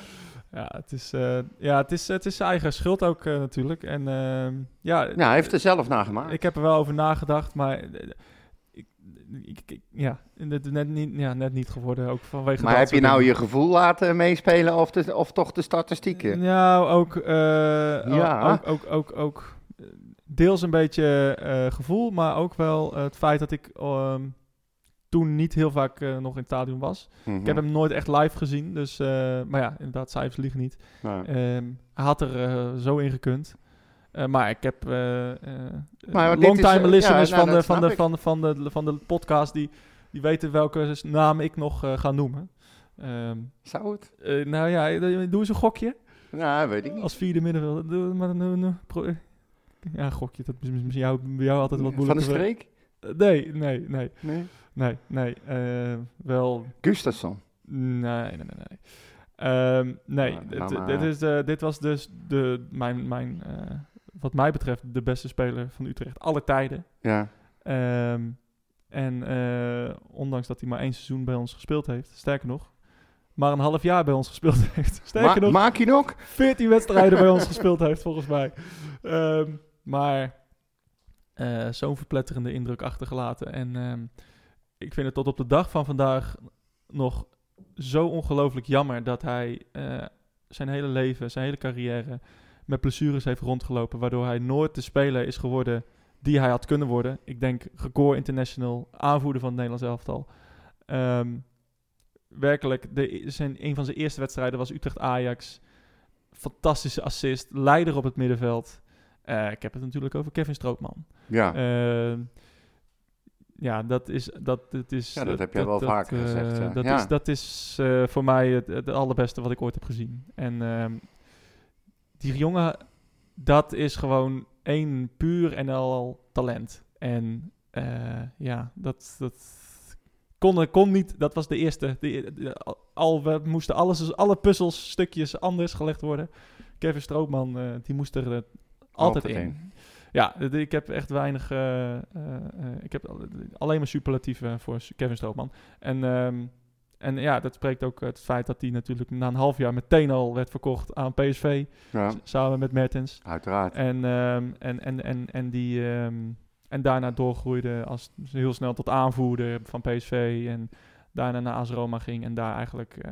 Ja, het is, eh, ja, het is, het is zijn eigen schuld ook natuurlijk. En ehm, ja, Ja, hij heeft er zelf naar gemaakt. ik heb er wel over nagedacht, maar ik, ik, ik- ja, net niet, ja, net niet geworden. Ook vanwege maar heb je nou dingen. je gevoel laten meespelen of, de, of toch de statistieken? Nou, ook, eh, Ja. ook, ook, ook, ook eh, deels een beetje eh, gevoel, maar ook wel eh, het feit dat ik ehm, toen niet heel vaak eh, nog in het stadion was. Mhm. Ik heb hem nooit echt live gezien, dus, eh, maar ja, inderdaad, cijfers liegen niet. Ehm, hij had er eh, zo in gekund. Eh, maar ik heb eh eh longtime listeners ja, nou, van, de, van, de, ik. van, de, van, de, van de podcast die, die weten welke naam ik nog ga noemen. Ehm, Zou het? nou ja, doe eens een gokje. Nou, weet ik niet. Als vierde middenvelder. Doe maar een, ja, gokje. Dat is misschien jou, bij jou altijd wat Van de moeilijker. streek? Nee, nee, nee, Nee. nee, nee. wel Gustafsson. Nee, nee, nee, nee. Ehm, nee, Nou, dit, nou dit, is, de- dit was dus de, mijn, mijn wat mij betreft, de beste speler van Utrecht aller tijden. Ja. Ehm, en eh, ondanks dat hij maar één seizoen bij ons gespeeld heeft, sterker nog, maar een half jaar bij ons gespeeld heeft. Sterker Ma- nog, maak je nog? 14 wedstrijden bij ons gespeeld heeft, volgens mij. Ehm, maar eh, zo'n verpletterende indruk achtergelaten. En ehm, ik vind het tot op de dag van vandaag nog zo ongelooflijk jammer dat hij eh, zijn hele leven, zijn hele carrière met blessures heeft rondgelopen. Waardoor hij nooit de speler is geworden die hij had kunnen worden. Ik denk record international, aanvoerder van het Nederlands elftal. Ehm, werkelijk, de, zijn, een van zijn eerste wedstrijden was Utrecht-Ajax. Fantastische assist, leider op het middenveld. Eh, ik heb het natuurlijk over Kevin Strootman. Ja. Ehm, ja, dat is... Dat, dat is Ja, dat heb jij wel vaker eh, gezegd, ja. Dat Ja. is, dat is eh, voor mij het, het allerbeste wat ik ooit heb gezien. En ehm, die jongen, dat is gewoon één puur en al talent. En eh, ja, dat... dat kon, kon niet, dat was de eerste. De, de- al, we moesten alles, alle puzzelstukjes anders gelegd worden. Kevin Strootman, eh, die moest er eh, altijd Altijd in. Ja, ik heb echt weinig. ik heb al- alleen maar superlatieven voor Kevin Strootman. En, ehm, en ja, dat spreekt ook het feit dat hij natuurlijk na een half jaar meteen al werd verkocht aan PSV. Ja, Samen met Mertens. uiteraard. En, ehm, en, en, en, en, die, ehm, en daarna doorgroeide als heel snel tot aanvoerder van PSV. En daarna naar AS Roma ging en daar eigenlijk eh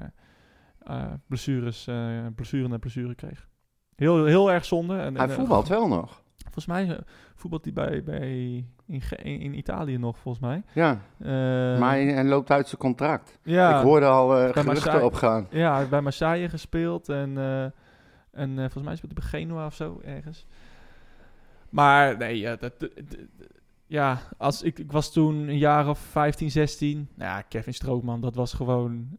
eh, blessures, eh blessure na blessure kreeg. Heel, heel erg zonde. En, Hij en, voetbalt wel nog. Volgens mij eh, voetbalt hij bij, bij in, in, Italië nog, volgens mij. Ja, Eh, maar hij, hij loopt uit zijn contract. ja, Ik hoorde al Bij geruchten opgaan. Ja, bij Marseille gespeeld en, en volgens mij speelt hij bij Genoa of zo ergens. Maar nee, ja, dat, dat- dat- ja als ik, ik was toen een jaar of 15, 16. Nou ja, Kevin Strootman, dat was gewoon.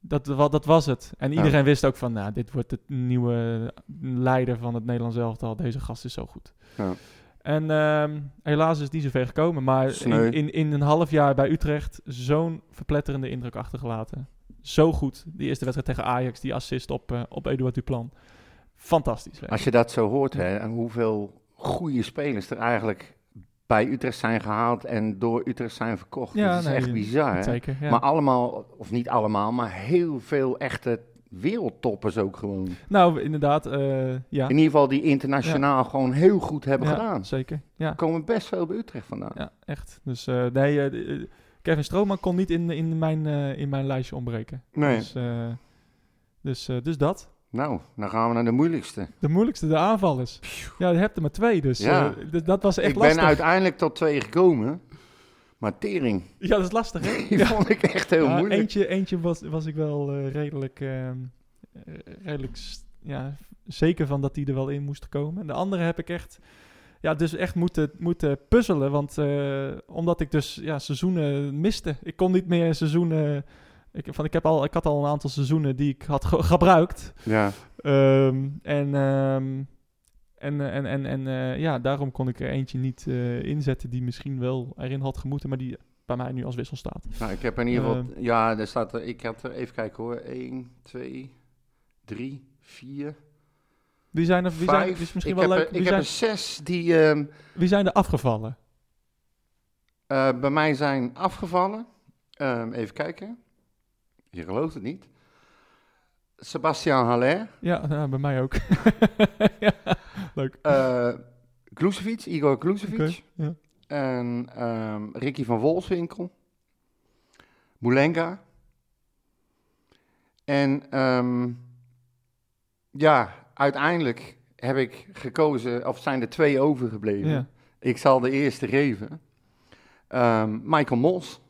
Dat, dat, was het. En Ja. iedereen wist ook van, nou, dit wordt het nieuwe leider van het Nederlands elftal. Deze gast is zo goed. Ja. En ehm, helaas is het niet zo ver gekomen. Maar in, in, in een half jaar bij Utrecht zo'n verpletterende indruk achtergelaten. Zo goed. Die eerste wedstrijd tegen Ajax, die assist op, eh, op Eduard Duplan. Fantastisch. Als je dat zo hoort, hè, en hoeveel goede spelers er eigenlijk bij Utrecht zijn gehaald en door Utrecht zijn verkocht. Ja, dat is nee, echt bizar. Hè? Zeker, ja. Maar allemaal, of niet allemaal, maar heel veel echte wereldtoppers ook gewoon. nou, inderdaad, eh, ja. In ieder geval die internationaal gewoon heel goed hebben ja, gedaan. Zeker, ja. Komen best veel bij Utrecht vandaan. Ja, echt. Dus eh, nee, eh, Kevin Strootman kon niet in, in, mijn, in mijn lijstje ontbreken. Nee. Dus, dus, dus dat. Nou, dan gaan we naar de moeilijkste. De moeilijkste, de aanvallers. Ja, je hebt er maar twee, dus Ja. eh, dat was echt ik lastig. ben uiteindelijk tot twee gekomen, maar tering, Ja, dat is lastig, hè? die Ja. vond ik echt heel Ja, moeilijk. Eentje, eentje was, was ik wel eh, redelijk, ehm, eh, redelijk ja, zeker van dat die er wel in moest komen. De andere heb ik echt ja, dus echt moeten, moeten puzzelen. Want eh, omdat ik dus ja, seizoenen miste. Ik kon niet meer seizoenen... Ik, van, ik, heb al, ik had al een aantal seizoenen die ik had ge- gebruikt. Ja. Ehm, en, ehm, en, eh, en, en, en eh, ja, daarom kon ik er eentje niet eh, inzetten die misschien wel erin had gemoeten, maar die bij mij nu als wissel staat. Nou, ik heb in ieder geval... Ehm. ja, daar staat er... Ik had er... Even kijken hoor. 1, 2, 3, 4, Wie zijn er, wie zijn, 5. dit is misschien ik wel heb, leuk, er- ik zijn, heb er zes die wie zijn er afgevallen? bij mij zijn afgevallen. Even kijken. Je gelooft het niet. Sebastian Haller. Ja, bij mij ook. ja, leuk. eh Glucevic, Igor Glucevic. Oké, ja. En ehm, Ricky van Wolfswinkel. Moulenga. En ehm, ja, uiteindelijk heb ik gekozen, of zijn er twee overgebleven. Ja. Ik zal de eerste geven. Ehm, Michael Mols.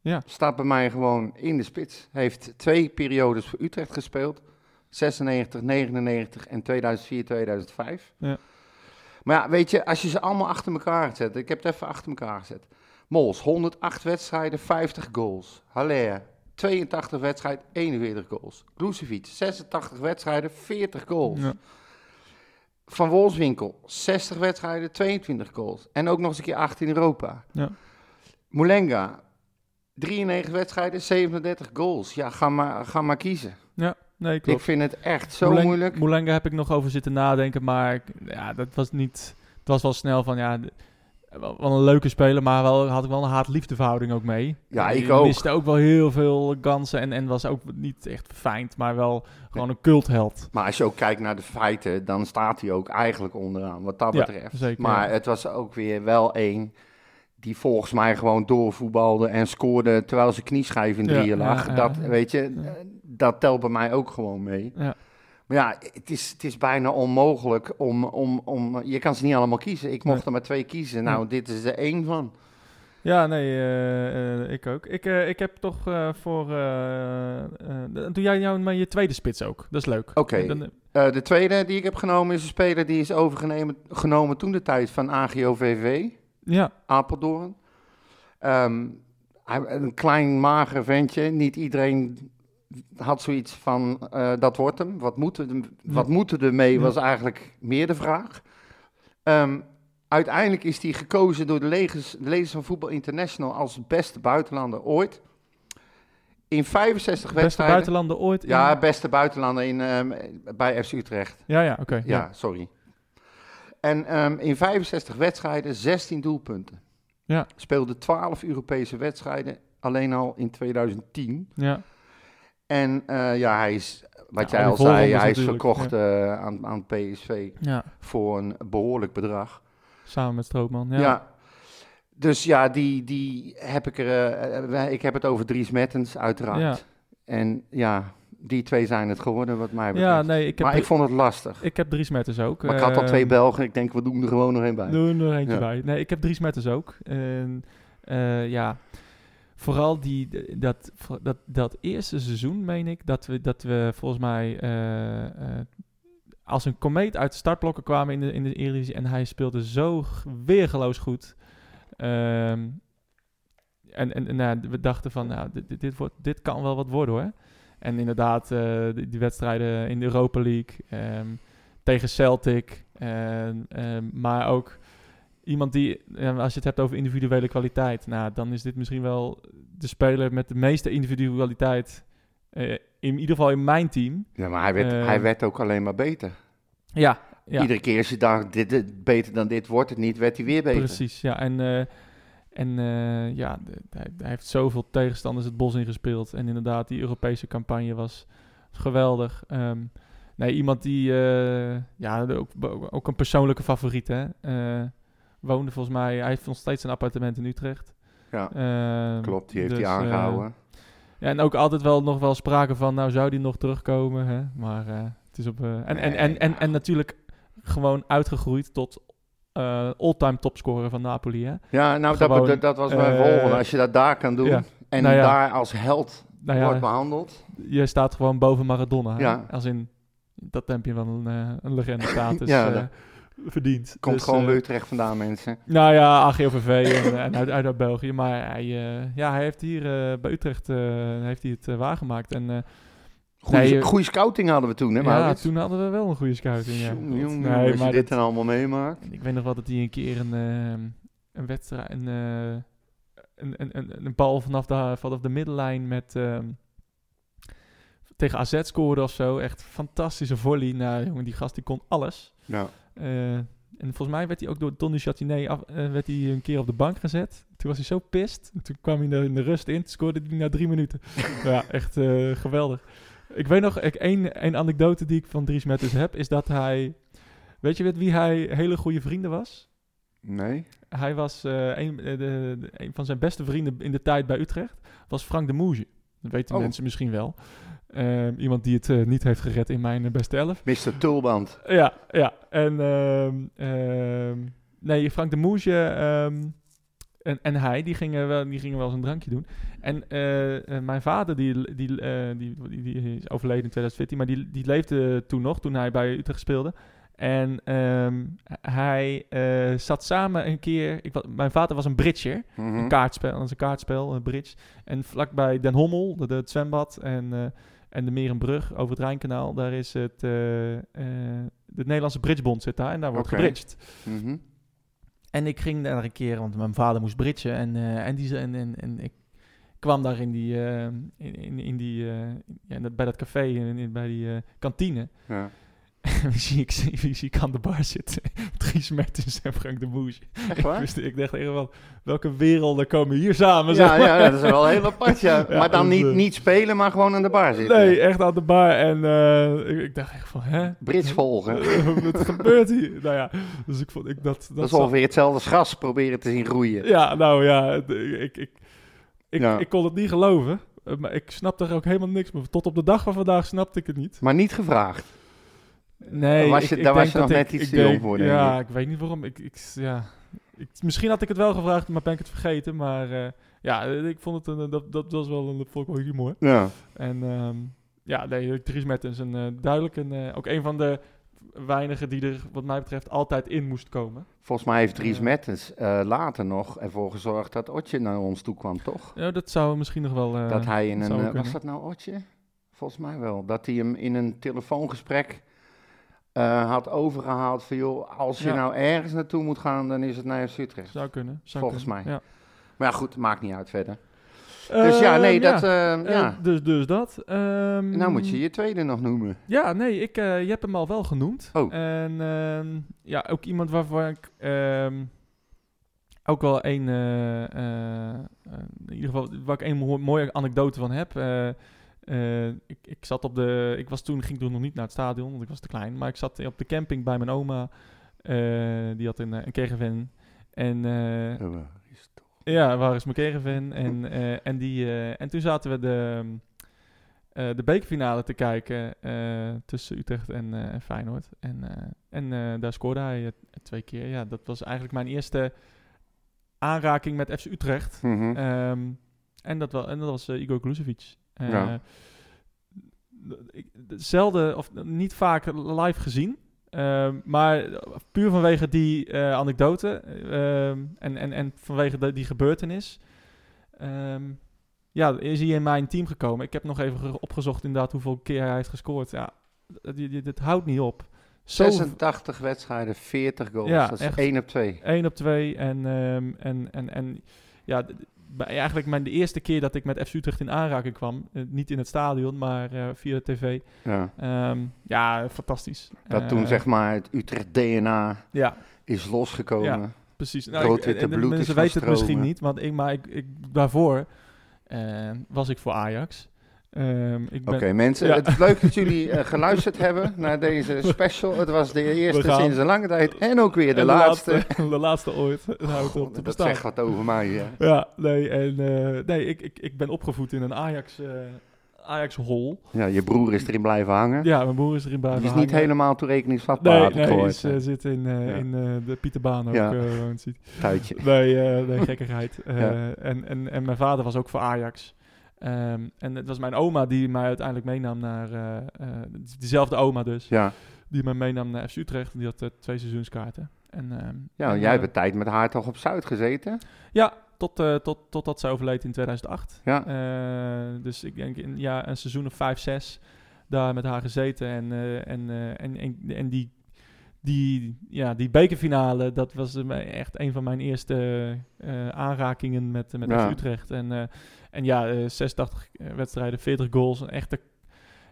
Ja. Staat bij mij gewoon in de spits. Heeft twee periodes voor Utrecht gespeeld. 96, 99 en 2004, 2005. Ja. Maar ja, weet je, als je ze allemaal achter elkaar zet. Ik heb het even achter elkaar gezet. Mols, 108 wedstrijden, 50 goals. Haller, 82 wedstrijden, 41 goals. Glucevic, 86 wedstrijden, 40 goals. Ja. Van Wolfswinkel, 60 wedstrijden, 22 goals. En ook nog eens een keer 8 in Europa. Ja. Moulenga, 93 wedstrijden, 37 goals. Ja, ga maar, ga maar kiezen. Nee, Ik klopt. vind het echt zo moeilijk. Moulenga heb ik nog over zitten nadenken, maar ik- ja, dat was niet... Het was wel snel van, ja, wel, een leuke speler, maar wel had ik wel een haat-liefde verhouding ook mee. Ja, ik ook. miste ook wel heel veel kansen en, en was ook niet echt fijn, maar wel gewoon een cultheld. Maar als je ook kijkt naar de feiten, dan staat hij ook eigenlijk onderaan, wat dat Ja, betreft. zeker, maar ja. het was ook weer wel één die volgens mij gewoon doorvoetbalde en scoorde terwijl zijn knieschijf in Ja, drieën lag. ja, dat, ja. weet je, dat telt bij mij ook gewoon mee. Ja. Maar ja, het is, het is bijna onmogelijk om, om, om... Je kan ze niet allemaal kiezen. Ik mocht Nee. er maar twee kiezen. Nou, dit is er één van. Ja, nee, eh, eh, ik ook. Ik, eh, ik heb toch voor... doe jij nou maar je tweede spits ook? Dat is leuk. Oké. De tweede die ik heb genomen is een speler die is overgenomen genomen toen de tijd van AGOVV. Ja, Apeldoorn. Hij, een klein, mager ventje. Niet iedereen had zoiets van, eh, dat wordt hem. Wat moeten we, wat moeten we ermee, Ja. was eigenlijk meer de vraag. Ehm, uiteindelijk is hij gekozen door de lezers, de lezers van Voetbal International als beste buitenlander ooit. In 65 beste wedstrijden. buitenlander ooit. in- Ja, beste buitenlander in, ehm, bij FC Utrecht. ja, ja oké. Ja, sorry. En ehm, in 65 wedstrijden 16 doelpunten. Ja. Speelde 12 Europese wedstrijden, alleen al in 2010. ja. En eh, ja, hij is, wat Ja, jij al zei, hij is verkocht eh, aan, aan PSV ja. voor een behoorlijk bedrag. Samen met Strootman. Ja. Ja. Dus ja, die, die heb ik er. eh, ik heb het over Dries Mertens, uiteraard. Ja. En ja, die twee zijn het geworden, wat mij betreft. Ja, nee, ik heb, maar ik vond het lastig. ik heb Dries Metters ook. Maar ik had al twee Ehm, Belgen. Ik denk, we doen er gewoon nog één bij. Doe er nog eentje Ja. bij. Nee, ik heb Dries Metters ook. En eh, ja, vooral die, dat, dat, dat eerste seizoen, meen ik, dat we, dat we volgens mij eh, eh, als een komeet uit de startblokken kwamen in de, in de Eredivisie. En hij speelde zo weergeloos goed. Ehm, en en, nou, we dachten van, nou, dit, dit, dit, wordt, dit kan wel wat worden hoor. En inderdaad, eh, die, die wedstrijden in de Europa League ehm, tegen Celtic. en, ehm, maar ook iemand die, als je het hebt over individuele kwaliteit, nou, dan is dit misschien wel de speler met de meeste individualiteit. eh, in ieder geval in mijn team. Ja, maar hij werd, hij werd ook alleen maar beter. Ja, ja. Iedere keer als je dacht, dit, dit- beter dan dit wordt het niet, werd hij weer beter. Precies, ja. En, eh, en eh, ja, de- hij, hij heeft zoveel tegenstanders het bos ingespeeld. En inderdaad, die Europese campagne was geweldig. Ehm, nee, iemand die, eh, ja, ook, ook een persoonlijke favoriet, hè. Eh, woonde volgens mij, hij heeft nog steeds een appartement in Utrecht. Ja, Ehm, klopt, die heeft dus, hij eh, aangehouden. ja, en ook altijd wel nog wel sprake van, nou zou die nog terugkomen, hè. Maar het is op... en, en, en, en, en natuurlijk gewoon uitgegroeid tot eh all-time topscorer van Napoli, hè. ja, nou, dat, gewoon, dat, dat was mijn eh, volgende. Als je dat daar kan doen ja. en Nou ja. daar als held Nou ja, wordt behandeld. je staat gewoon boven Maradona. Ja. Als in, dat heb je wel een, eh, een legende status. Ja, verdiend. Komt Dus, gewoon Utrecht vandaan, mensen. Nou ja, AGOVV en, en uit, uit, België. Maar hij, ja, hij heeft hier bij Utrecht heeft hij het waargemaakt. En Goeie, Nee, eh, scouting hadden we toen, hè, ja, toen hadden we wel een goede scouting. Ja. Jongen, jongen, Nee, als je maar dit dan allemaal meemaakt. Ik weet nog wel dat hij een keer een, ehm, een wedstrijd, een, eh, een, een, een, een bal vanaf de, vanaf de middenlijn met ehm, tegen AZ scoorde of zo. Echt fantastische volley. Nou, jongen, die gast die kon alles. Ja. Eh, en volgens mij werd hij ook door Tony Chatinet af, werd hij een keer op de bank gezet. Toen was hij zo pist. Toen kwam hij in de, in de rust in. Toen scoorde hij na drie minuten. ja, echt geweldig. Ik weet nog, ik, één, één anekdote die ik van Dries Mertens heb, is dat hij... Weet je met wie hij hele goede vrienden was? Nee? Hij was eh, een, eh, de, de- een van zijn beste vrienden in de tijd bij Utrecht. Was Frank de Moege. Dat weten Oh. mensen misschien wel. Ehm, iemand die het eh, niet heeft gered in mijn beste elf. Mr. Tulband. Ja, ja. En ehm, ehm, nee, Frank de ehm, en, en hij, die gingen, wel, die gingen wel eens een drankje doen. En eh, eh, mijn vader, die, die, eh, die, die, die is overleden in 2014, maar die, die leefde toen nog, toen hij bij Utrecht speelde. En ehm, hij zat samen een keer, ik, mijn vader was een bridger, Mhm. een kaartspel, dat is een kaartspel, een bridge. En vlakbij Den Hommel, de, de- het zwembad en, eh, en de Merenbrug over het Rijnkanaal, daar is het, eh, de Nederlandse Bridgebond zit daar en daar wordt Oké. gebridged. Mhm. En ik ging daar een keer, want mijn vader moest bridgen en, eh, en, die, en, en, en ik kwam daar in die, eh, in, in, in die eh, bij dat café, in, in- bij die kantine. Ja. En wie zie ik, wie zie ik aan de bar zitten? Dries Mertens en Frank de Moes. Echt Ik, wist, ik dacht echt wel, welke werelden komen hier samen? Ja, maar. ja, dat is wel heel apart, ja. Ja, maar dan dus, niet, eh, niet spelen, maar gewoon aan de bar zitten. Nee, echt aan de bar. En eh, ik, ik dacht echt van, hè? Brits volgen. Wat gebeurt hier? Nou ja, dus ik vond ik dat... Dat, Dat is ongeveer hetzelfde als gras proberen te zien groeien. Ja, nou ja, ik, ik, ik, ik kon het niet geloven. eh, Maar ik snapte er ook helemaal niks meer. Tot op de dag van vandaag snapte ik het niet. Maar niet gevraagd. Nee, was ik- je- ik daar was je nog net iets te jong voor, denk Ja, ik. ik weet niet waarom. Ik, ik, ja, ik, misschien had ik het wel gevraagd, maar ben ik het vergeten. Maar eh, ja, ik vond het een, dat, dat was wel een, dat vond ik wel humor. Ja. En ehm, ja, nee, Dries Mertens een eh, duidelijk een, eh, ook een van de weinigen die er, wat mij betreft, altijd in moest komen. Volgens mij heeft Dries. Mertens eh, later nog ervoor gezorgd dat Otje naar ons toe kwam, toch? Ja, dat zou misschien nog wel. eh, dat hij in een... eh, was dat nou Otje? Volgens mij wel. Dat hij hem in een telefoongesprek eh, had overgehaald van... joh, als je Ja. nou ergens naartoe moet gaan, dan is het naar FC Utrecht. Zou kunnen. Zou Volgens kunnen, mij. Ja. Maar ja, goed, maakt niet uit verder. Dus ja, Ehm, nee, dat... Ja. eh, Eh, ja. dus, dus dat. Ehm, Nou moet je je tweede nog noemen. Ja, nee, ik, je hebt hem al wel genoemd. Oh. En ehm, ja, ook iemand waarvan ik ook wel een, in ieder geval, waar ik een mo- mooie anekdote van heb. Eh, ik, ik zat op de, ik was toen, ging toen nog niet naar het stadion, want ik was te klein. Maar ik zat op de camping bij mijn oma. Eh, die had een, eh, een caravan. En ja, waar is mijn caravan? En, en, die, en toen zaten we de, de bekerfinale te kijken tussen Utrecht en, en Feyenoord. En, en daar scoorde hij twee keer. Ja, dat was eigenlijk mijn eerste aanraking met FC Utrecht. Mhm. Ehm, en, dat wel, en dat was Igor Glusevic. Ja. ik- Zelden of niet vaak live gezien. Ehm, maar puur vanwege die eh, anekdote ehm, en, en, en vanwege de- die gebeurtenis. ehm, ja, is hij in mijn team gekomen. Ik heb nog even ge- opgezocht inderdaad hoeveel keer hij heeft gescoord. Ja, dit, houdt niet op. Zo 86 wedstrijden, 40 goals. Ja, dat is echt. 1 op 2. 1 op 2. En, ehm, en, en, en ja, bij- eigenlijk mijn, de eerste keer dat ik met FC Utrecht in aanraking kwam. eh, niet in het stadion, maar eh, via de tv. Ja. Ehm, ja, fantastisch. Dat Eh, toen zeg maar het Utrecht DNA Ja, is losgekomen. Ja. precies. Nou, Rood-witte bloed is mensen weten het misschien niet, want ik, maar ik, ik, daarvoor eh, was ik voor Ajax. Ben, Oké mensen, Ja. het is leuk dat jullie eh, geluisterd hebben naar deze special. Het was de eerste gaan- sinds een lange tijd en ook weer de, laatste. de laatste ooit. Het houdt op te dat zegt wat over mij. Ja, nee, en, eh, nee ik, ik, ik ben opgevoed in een Ajax, eh Ajax hol. Ja, je broer is erin blijven hangen. Ja, mijn broer is erin bij Die is niet helemaal toerekeningsvatbaar, Nee, nee, is, eh, zit in, eh, Ja. in eh, de Pieterbaan ook. Ja. eh, hij. Tuitje. Nee, eh, nee gekkigheid. Eh, Ja. en, en, en mijn vader was ook voor Ajax. Ehm, en het was mijn oma die mij uiteindelijk meenam naar... eh, diezelfde oma dus. Ja, die mij meenam naar FC Utrecht. Die had eh, twee seizoenskaarten. En, ehm, Ja, en, jij hebt tijd met haar toch op Zuid gezeten? Ja, tot, tot, totdat ze overleed in 2008. Ja. Dus ik denk in ja, een seizoen of vijf, zes daar met haar gezeten. En, en, en, en, en die, die, ja, die bekerfinale, dat was echt een van mijn eerste aanrakingen met, met Ja. FC Utrecht. En, en ja, eh 86 wedstrijden, 40 goals. Een echte,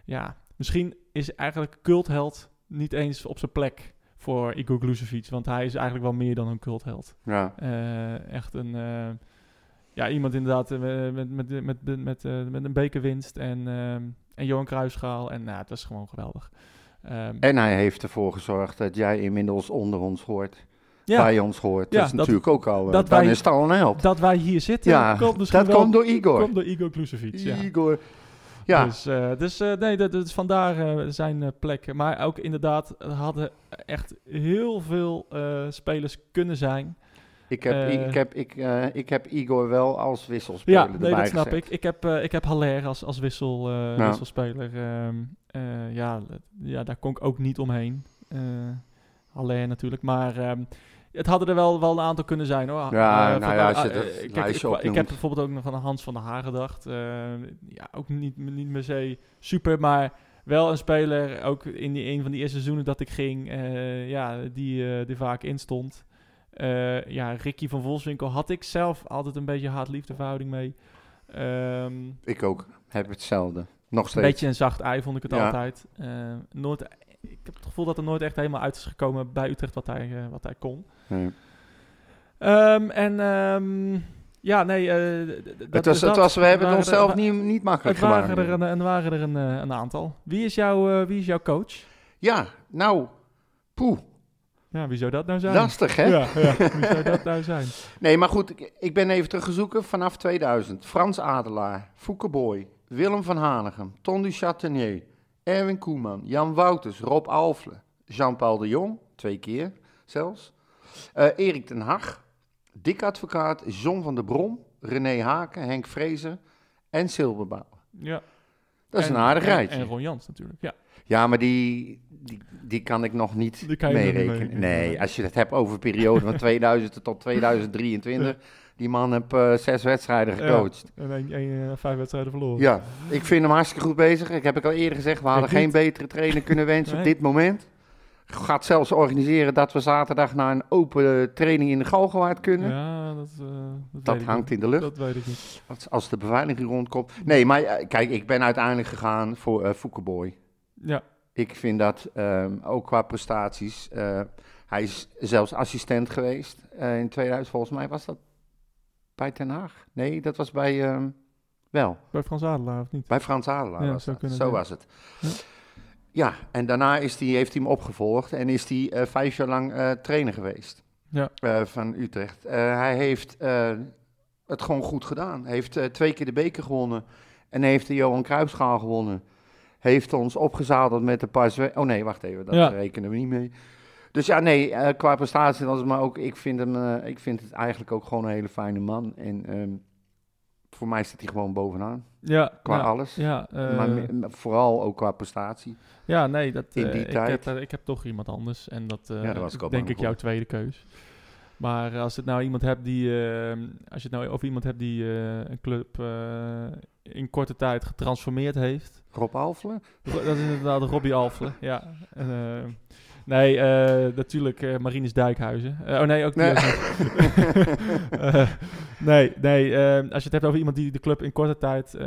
ja, misschien is eigenlijk cultheld niet eens op zijn plek voor Igor Glusevic. Want hij is eigenlijk wel meer dan een cultheld. Ja. Eh, echt een, eh, ja, iemand inderdaad eh, met, met, met, met, met, eh, met een bekerwinst en, en Johan Cruijffschaal. En nou, het was gewoon geweldig. Ehm, En hij heeft ervoor gezorgd dat jij inmiddels onder ons hoort. Ja, Bij ons hoort. Ja, dat is dat- natuurlijk ook al. eh, dat dan wij- is het al een held. dat wij hier zitten, Ja, komt misschien dat wel komt door Igor. komt door Igor Glusevic. Ja. Igor. Ja, Dus, eh, dus eh, nee, dat, is vandaar zijn eh, plek. Maar ook inderdaad, er hadden echt heel veel spelers kunnen zijn. ik, heb, ik, heb, ik, ik heb Igor wel als wisselspeler Ja, nee, erbij dat snap gezet. ik. Ik heb, eh ik heb Haller als, als wissel, Ja. wisselspeler. Ehm, eh, ja, ja, daar kon ik ook niet omheen. Haller natuurlijk. Maar ehm, het hadden er wel, wel een aantal kunnen zijn hoor. Ja, Eh, nou van- ja, als ah, je eh, kijk, ik, heb bijvoorbeeld ook nog aan Hans van der Haar gedacht. Eh, ja, ook niet, niet meer se super, maar wel een speler, ook in die, een van die eerste seizoenen dat ik ging, ja, die, die vaak instond. Ja, Ricky van Volswinkel had ik zelf altijd een beetje haat-liefde verhouding mee. Ehm, Ik ook. Heb hetzelfde. Nog een steeds. beetje een zacht ei vond ik het Ja. altijd. Nooit, ik heb het gevoel dat er nooit echt helemaal uit is gekomen bij Utrecht wat hij, wat hij kon. Nee. Ehm, en ehm, ja, nee. eh, Het dat- was, het dat was, we hebben het onszelf er- niet, niet makkelijk Het waren gemaakt. er, een, en waren er een, eh, een aantal. Wie is, jouw, eh, wie is jouw coach? Ja, nou, poeh, Ja, wie zou dat nou zijn? lastig hè? Ja, ja, wie zou dat nou zijn? Nee, maar goed, ik, ik ben even teruggezoeken vanaf 2000. Frans Adelaar, Fouke Boy, Willem van Hanegem, Ton du Chatenier, Erwin Koeman, Jan Wouters, Rob Alfle, Jean-Paul de Jong, twee keer zelfs, eh, Erik ten Hag, Dick Advocaat, John van der Brom, René Haken, Henk Vrezer en Silberbouw. Ja. Dat is En- een aardig en- rijtje. En Ron Jans natuurlijk, ja. Ja, maar die, die, die kan ik nog niet meerekenen. mee- nee, als je het hebt over een periode van 2000 tot 2023. Die man heeft eh, zes wedstrijden gecoacht. En eh, vijf wedstrijden verloren. Ja. ik vind hem hartstikke goed bezig. Ik heb ik al eerder gezegd, we hadden geen betere trainer kunnen wensen op dit moment. Gaat zelfs organiseren dat we zaterdag naar een open training in de Galgenwaard kunnen. Ja, dat, eh, dat, hangt in de lucht. Dat weet ik niet. Als, als de beveiliging rondkomt. Nee, maar eh, kijk, ik ben uiteindelijk gegaan voor eh Foukeboy. Ja, Ik vind dat ehm, ook qua prestaties. eh, hij is zelfs assistent geweest eh, in 2000, volgens mij was dat bij Den Haag. Nee, dat was bij. ehm, wel, bij Frans Adelaar of niet? bij Frans Adelaar. Ja, was zou dat. Zo was het. Ja. Ja, en daarna is die, heeft hij hem opgevolgd en is hij eh, vijf jaar lang eh, trainer geweest Ja. eh, van Utrecht. Hij heeft het gewoon goed gedaan. Hij heeft twee keer de beker gewonnen en heeft de Johan Cruijffschaal gewonnen. Heeft ons opgezadeld met een paar... Oh nee, wacht even, dat Ja. rekenen we niet mee. Dus ja, nee, qua prestatie maar ook... Ik vind, hem, ik vind het eigenlijk ook gewoon een hele fijne man. En ehm, voor mij staat hij gewoon bovenaan, Ja, qua ja, alles. Ja, eh, maar me- vooral ook qua prestatie. ja, nee, dat, in eh, die ik, tijd. heb, er- ik heb toch iemand anders. En dat eh, Ja, daar was ik ook denk ik jouw tweede keus. Maar als het nou iemand hebt die, eh, als je het nou over iemand hebt die eh, een club eh, in korte tijd getransformeerd heeft, Rob Alfle? Dat is inderdaad Robbie Alfle, ja. En, eh, nee, eh, natuurlijk eh Marinus Dijkhuizen. Eh, oh nee, ook Nee. nee, nee eh, als je het hebt over iemand die de club in korte tijd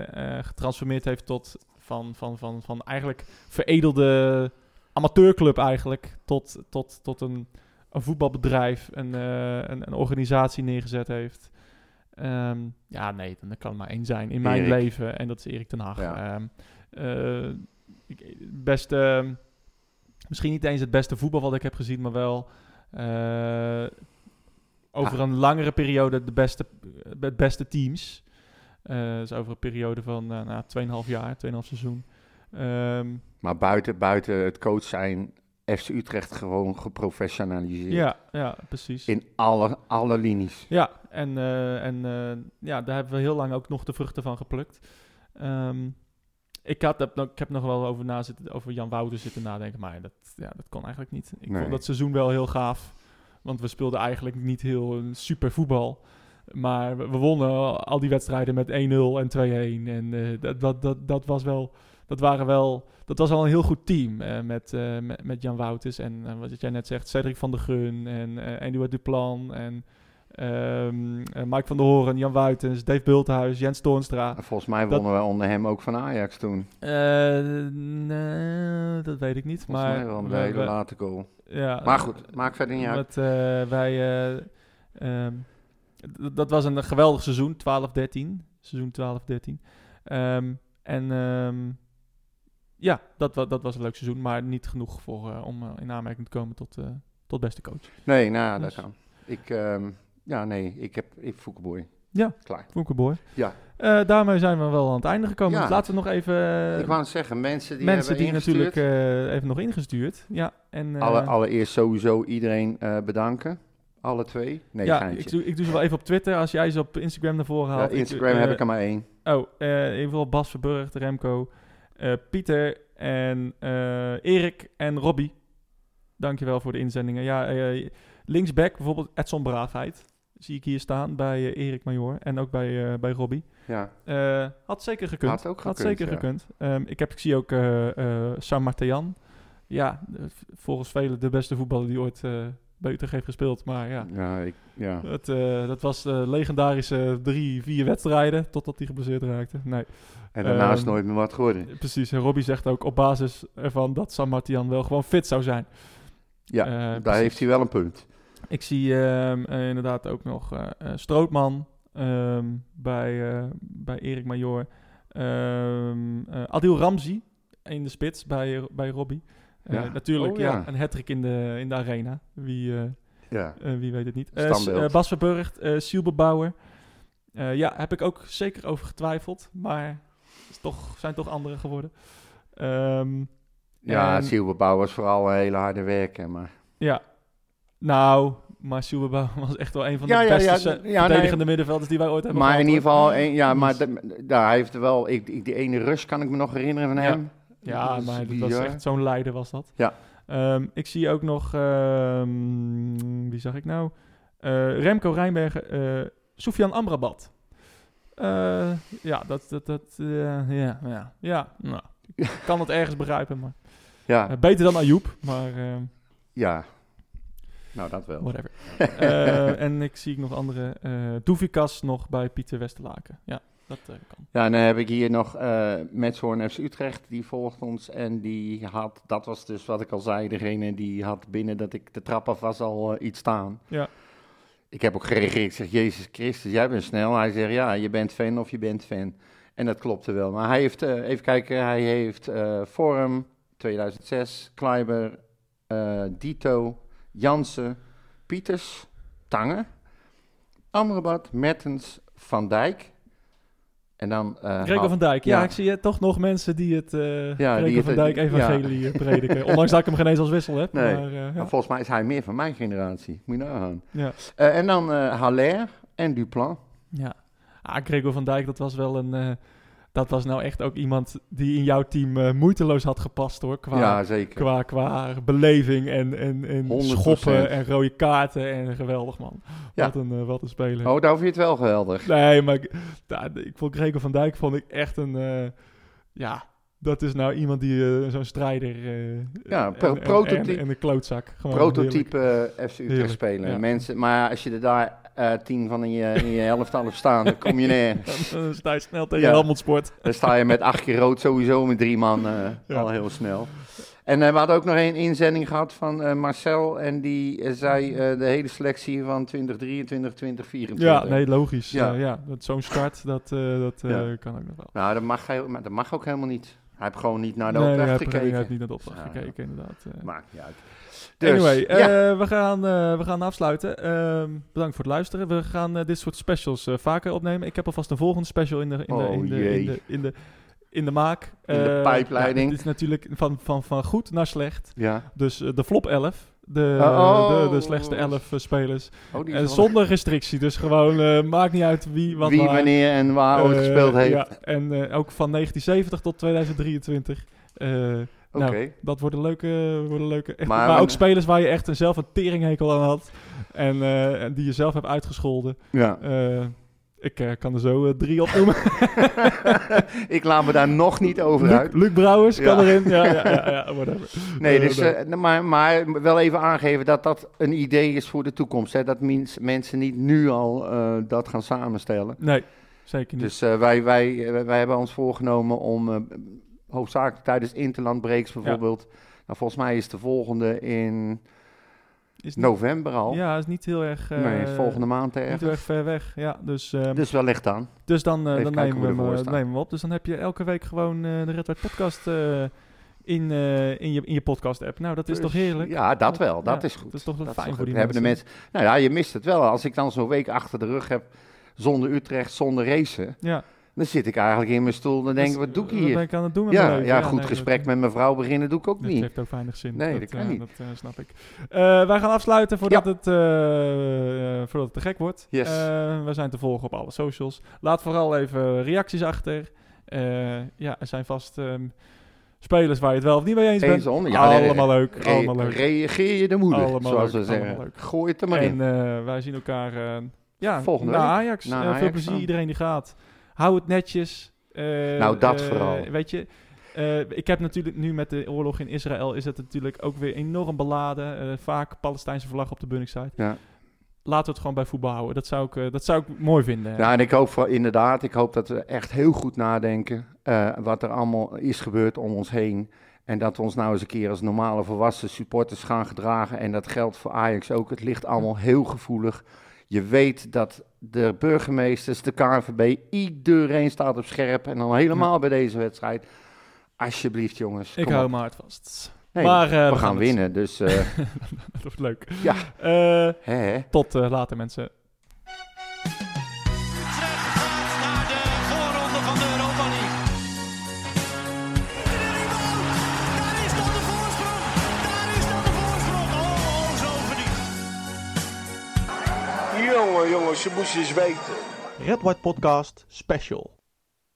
getransformeerd heeft tot van, van, van, van eigenlijk veredelde amateurclub eigenlijk, tot, tot, tot een, een voetbalbedrijf, een, een, een organisatie neergezet heeft. Ehm, ja, nee, dan kan er maar één zijn in mijn Erik. leven en dat is Erik ten Hag. Ja. Ehm, eh, beste, misschien niet eens het beste voetbal wat ik heb gezien, maar wel eh, over Ah. een langere periode de beste, het beste teams. Eh dus over een periode van eh nou, 2,5 jaar, 2,5 seizoen. Ehm, Maar buiten, buiten het coach zijn, FC Utrecht gewoon geprofessionaliseerd. ja, ja, precies. In alle, alle linies. Ja, en, en ja, daar hebben we heel lang ook nog de vruchten van geplukt. Ehm, ik, had, heb, nog- ik heb nog wel over, na zitten, over Jan Wouter zitten nadenken, maar dat, ja, dat kon eigenlijk niet. Ik Nee. vond dat seizoen wel heel gaaf, want we speelden eigenlijk niet heel een super voetbal. Maar we, we wonnen al die wedstrijden met 1-0 en 2-1. En eh, dat, dat, dat, dat was wel, dat waren wel, dat was al een heel goed team eh, met, eh, met, met Jan Wouters en eh, wat jij net zegt, Cedric van der Gun en eh Eduard Duplan en eh, Mike van der Hoorn, Jan Wuitens, Dave Bulthuis, Jens Toornstra. Volgens mij Dat- wonnen we onder hem ook van Ajax toen. Eh, nee, dat weet ik niet. Volgens maar mij wel met we- een hele we- late goal. ja, Maar goed, maakt verder niet uit. Eh, wij, ehm, d- dat was een geweldig seizoen, 12-13. Seizoen 12-13. Ehm, en ja, dat, dat was een leuk seizoen, maar niet genoeg voor, om in aanmerking te komen tot, tot beste coach. Nee, nou ja, Dus- dat kan. Ik, ehm, ja, nee, ik heb ik Foukeboy. Ja. Klaar. Foukeboy. Ja. Eh, daarmee zijn we wel aan het einde gekomen. Ja. Dus laten we nog even... eh, ik wou het zeggen, mensen die mensen die natuurlijk eh, even nog ingestuurd. Ja, en, alle, allereerst sowieso iedereen bedanken. Alle twee. Nee, ja, ik doe, ik doe ze wel even op Twitter. Als jij ze op Instagram naar voren Ja, haalt. Instagram eh, heb ik er maar één. Oh, eh evenwel Bas Verburg, Remco, Pieter en Erik en Robbie. Dankjewel voor de inzendingen. Ja, linksback bijvoorbeeld Edson Braafheid. Zie ik hier staan bij eh, Erik Major en ook bij, eh, bij Robbie. Ja. Eh, had zeker gekund. Had ook gekund, zeker ja. gekund. Ehm, ik, heb, ik zie ook Sam Martian. Ja, volgens velen de beste voetballer die ooit bij Utrecht heeft gespeeld. Maar ja, Ja, ik, ja. het, dat was legendarische drie, vier wedstrijden totdat hij geblesseerd raakte. Nee, En daarna is Ehm, nooit meer wat geworden. precies. En Robbie zegt ook op basis ervan dat San Martian wel gewoon fit zou zijn. Ja, daar precies. heeft hij wel een punt. Ik zie ehm, eh, inderdaad ook nog eh, eh, Strootman ehm, bij, bij Erik Major. Ehm eh, Adil Ramzi in de spits bij, bij Robbie. Ja. Natuurlijk, Oh, ja. ja. een hattrick in de, in de arena. Wie, Ja. wie weet het niet. Eh, Bas Verburgt, Sielbebouwer. Eh, ja, heb ik ook zeker over getwijfeld. Maar is toch, zijn toch andere geworden. Ja, En- Silberbouw was vooral een hele harde werker, maar... ja, nou, maar Sielbebouwer was echt wel een van de Ja, beste ja, se- ja, verdedigende nee. middenvelders die wij ooit hebben Maar in ieder geval, een- ja, maar Dus- de- daar hij heeft wel... Ik, ik, die ene rush kan ik me nog herinneren van Ja. hem. Ja, Dat maar dat was echt zo'n leider was dat. Ja. Ehm, ik zie ook nog, ehm, wie zag ik nou? Eh, Remco Rijnbergen, eh Soufian Amrabat. Eh, ja, dat, dat, dat, eh, ja, ja, ja, nou, ik kan het ergens begrijpen, maar Ja, eh, beter dan Ayoub, maar ehm, ja. Nou, dat wel. whatever. Eh, en ik zie nog andere, Doevikas nog bij Pieter Westerlaken. Ja, dat eh, kan. Ja, en dan heb ik hier nog Metshoorn FC Utrecht, die volgt ons. En die had, dat was dus wat ik al zei, degene die had binnen dat ik de trap af was al iets staan. Ja. Ik heb ook gereageerd, ik zeg, Jezus Christus, jij bent snel. Hij zegt, ja, je bent fan of je bent fan. En dat klopte wel. Maar hij heeft, even kijken, hij heeft Forum 2006, Kleiber, Dito, Jansen, Pieters, Tange, Amrabat, Mertens, Van Dijk. En dan... eh, Gregor van Dijk. Ja, ja. ik zie eh, toch nog mensen die het eh Ja, Gregor die het- van Dijk ja. evangelie eh, prediken. Ondanks dat ik hem geen eens als wissel heb. Nee. Maar, eh, ja. Volgens mij is hij meer van mijn generatie. Moet je nagaan. Ja. Eh, en dan eh Haller en Duplan. ja. Ah, Gregor van Dijk, dat was wel een... dat was nou echt ook iemand die in jouw team eh, moeiteloos had gepast hoor. Qua, ja, zeker. qua, qua beleving en, en, en 100%. schoppen en rode kaarten. En geweldig man. Ja. Wat, een, eh, wat een speler. Oh, daar vind je het wel geweldig. Nee, maar ik, vond Gregor van Dijk vond ik echt een... eh, ja, dat is nou iemand die zo'n strijder... Ja, pro- en- prototype- En, en een klootzak. Gewoon. Prototype FC Utrecht spelen. ja. Mensen, maar als je er daar eh, tien van in je, in je helft al staan, dan kom je nergens. Dan sta je snel tegen Ja. Helmond Sport. Dan sta je met acht keer rood sowieso met drie man eh, Ja. al heel snel. En eh, we hadden ook nog een inzending gehad van Marcel. En die zei de hele selectie van 2023, 2024. Ja, nee, logisch. Ja. Ja, dat zo'n start, dat, dat kan ook nog wel. Nou, dat mag, dat mag ook helemaal niet. Hij heeft gewoon niet naar de nee, opdracht gekeken. hij heeft niet naar de opdracht gekeken, inderdaad. Maakt niet uit. Dus, anyway, ja. eh, we, gaan, eh, we gaan afsluiten. Ehm, bedankt voor het luisteren. We gaan eh, dit soort specials vaker opnemen. Ik heb alvast een volgende special in de, in de, Oh, in de, in de, in de in de maak. In de pijpleiding. ja, het is natuurlijk van, van, van goed naar slecht. Ja. Dus de flop 11. De, Oh. de, de slechtste 11 eh, spelers. Oh, En zonder restrictie. Dus gewoon, eh, maakt niet uit wie wat Wie, waar. wanneer en waar ooit Eh, gespeeld heeft. Ja, en ook van 1970 tot 2023. Nou, dat worden leuke, worden leuke echt, Maar ook spelers waar je echt een, zelf een teringhekel aan had. En, eh, en die je zelf hebt uitgescholden. Ja. Eh, ik eh, kan er zo drie opnoemen. ik laat me daar nog niet over Luc, uit. Luc Brouwers kan erin. Ja, ja, ja, ja whatever. Nee, dus, maar, maar wel even aangeven dat dat een idee is voor de toekomst. Hè? Dat mens- mensen niet nu al dat gaan samenstellen. nee, zeker niet. Dus wij, wij, wij hebben ons voorgenomen om hoofdzakelijk tijdens interlandbreaks bijvoorbeeld. Nou, volgens mij is de volgende in is niet, november al. ja, is niet heel erg... eh, nee, volgende maand Niet ergens. heel erg ver weg. Ja, dus, eh, Dus wellicht dan. dus dan, eh, dan kijken nemen, we we hem, eh, nemen we hem op. Dus dan heb je elke week gewoon eh, de Red White Podcast eh, in, eh, in, je, in je podcast app. Nou, dat is toch Dus, heerlijk? Ja, dat wel. Dat Ja, is goed. Dat is toch wel Dat fijn is voor goed. die Hebben mensen. de mensen. Nou ja, je mist het wel. Als ik dan zo'n week achter de rug heb zonder Utrecht, zonder racen, Ja. Dan zit ik eigenlijk in mijn stoel en denk, Dus, wat doe ik Wat ben hier? ik aan het doen met mijn Ja, ja, goed nee, gesprek dat, met mijn vrouw beginnen doe ik ook Dat niet. heeft ook weinig zin. Nee, dat kan eh, niet. Dat eh, snap ik. Eh, wij gaan afsluiten voordat, het, voordat het te gek wordt. Yes. We zijn te volgen op alle socials. Laat vooral even reacties achter. Ja, er zijn vast ehm, spelers waar je het wel of niet mee eens bent. Eens on- ja, nee, allemaal leuk. Re- allemaal leuk. Reageer je de moeder, Allemaal zoals leuk, we zeggen. leuk. Gooi het er maar en in. eh, wij zien elkaar ja, Volgende week. Ajax. Veel plezier dan. iedereen die gaat. Hou het netjes. Eh, Nou, dat eh, vooral. Weet je, eh, ik heb natuurlijk nu met de oorlog in Israël is het natuurlijk ook weer enorm beladen. Vaak Palestijnse vlag op de Bunningside. Ja. Laten we het gewoon bij voetbal houden. Dat zou ik, dat zou ik mooi vinden. Ja, en ik hoop voor, inderdaad, ik hoop dat we echt heel goed nadenken wat er allemaal is gebeurd om ons heen. En dat we ons nou eens een keer als normale volwassen supporters gaan gedragen. En dat geldt voor Ajax ook. Het ligt allemaal heel gevoelig. Je weet dat de burgemeesters, de KNVB, iedereen staat op scherp. En dan helemaal bij deze wedstrijd. Alsjeblieft jongens, ik hou op. mijn hart vast. Nee, maar, eh, we, gaan winnen, dus eh, Dat wordt leuk. Ja. Eh, tot later mensen. Red White Podcast Special.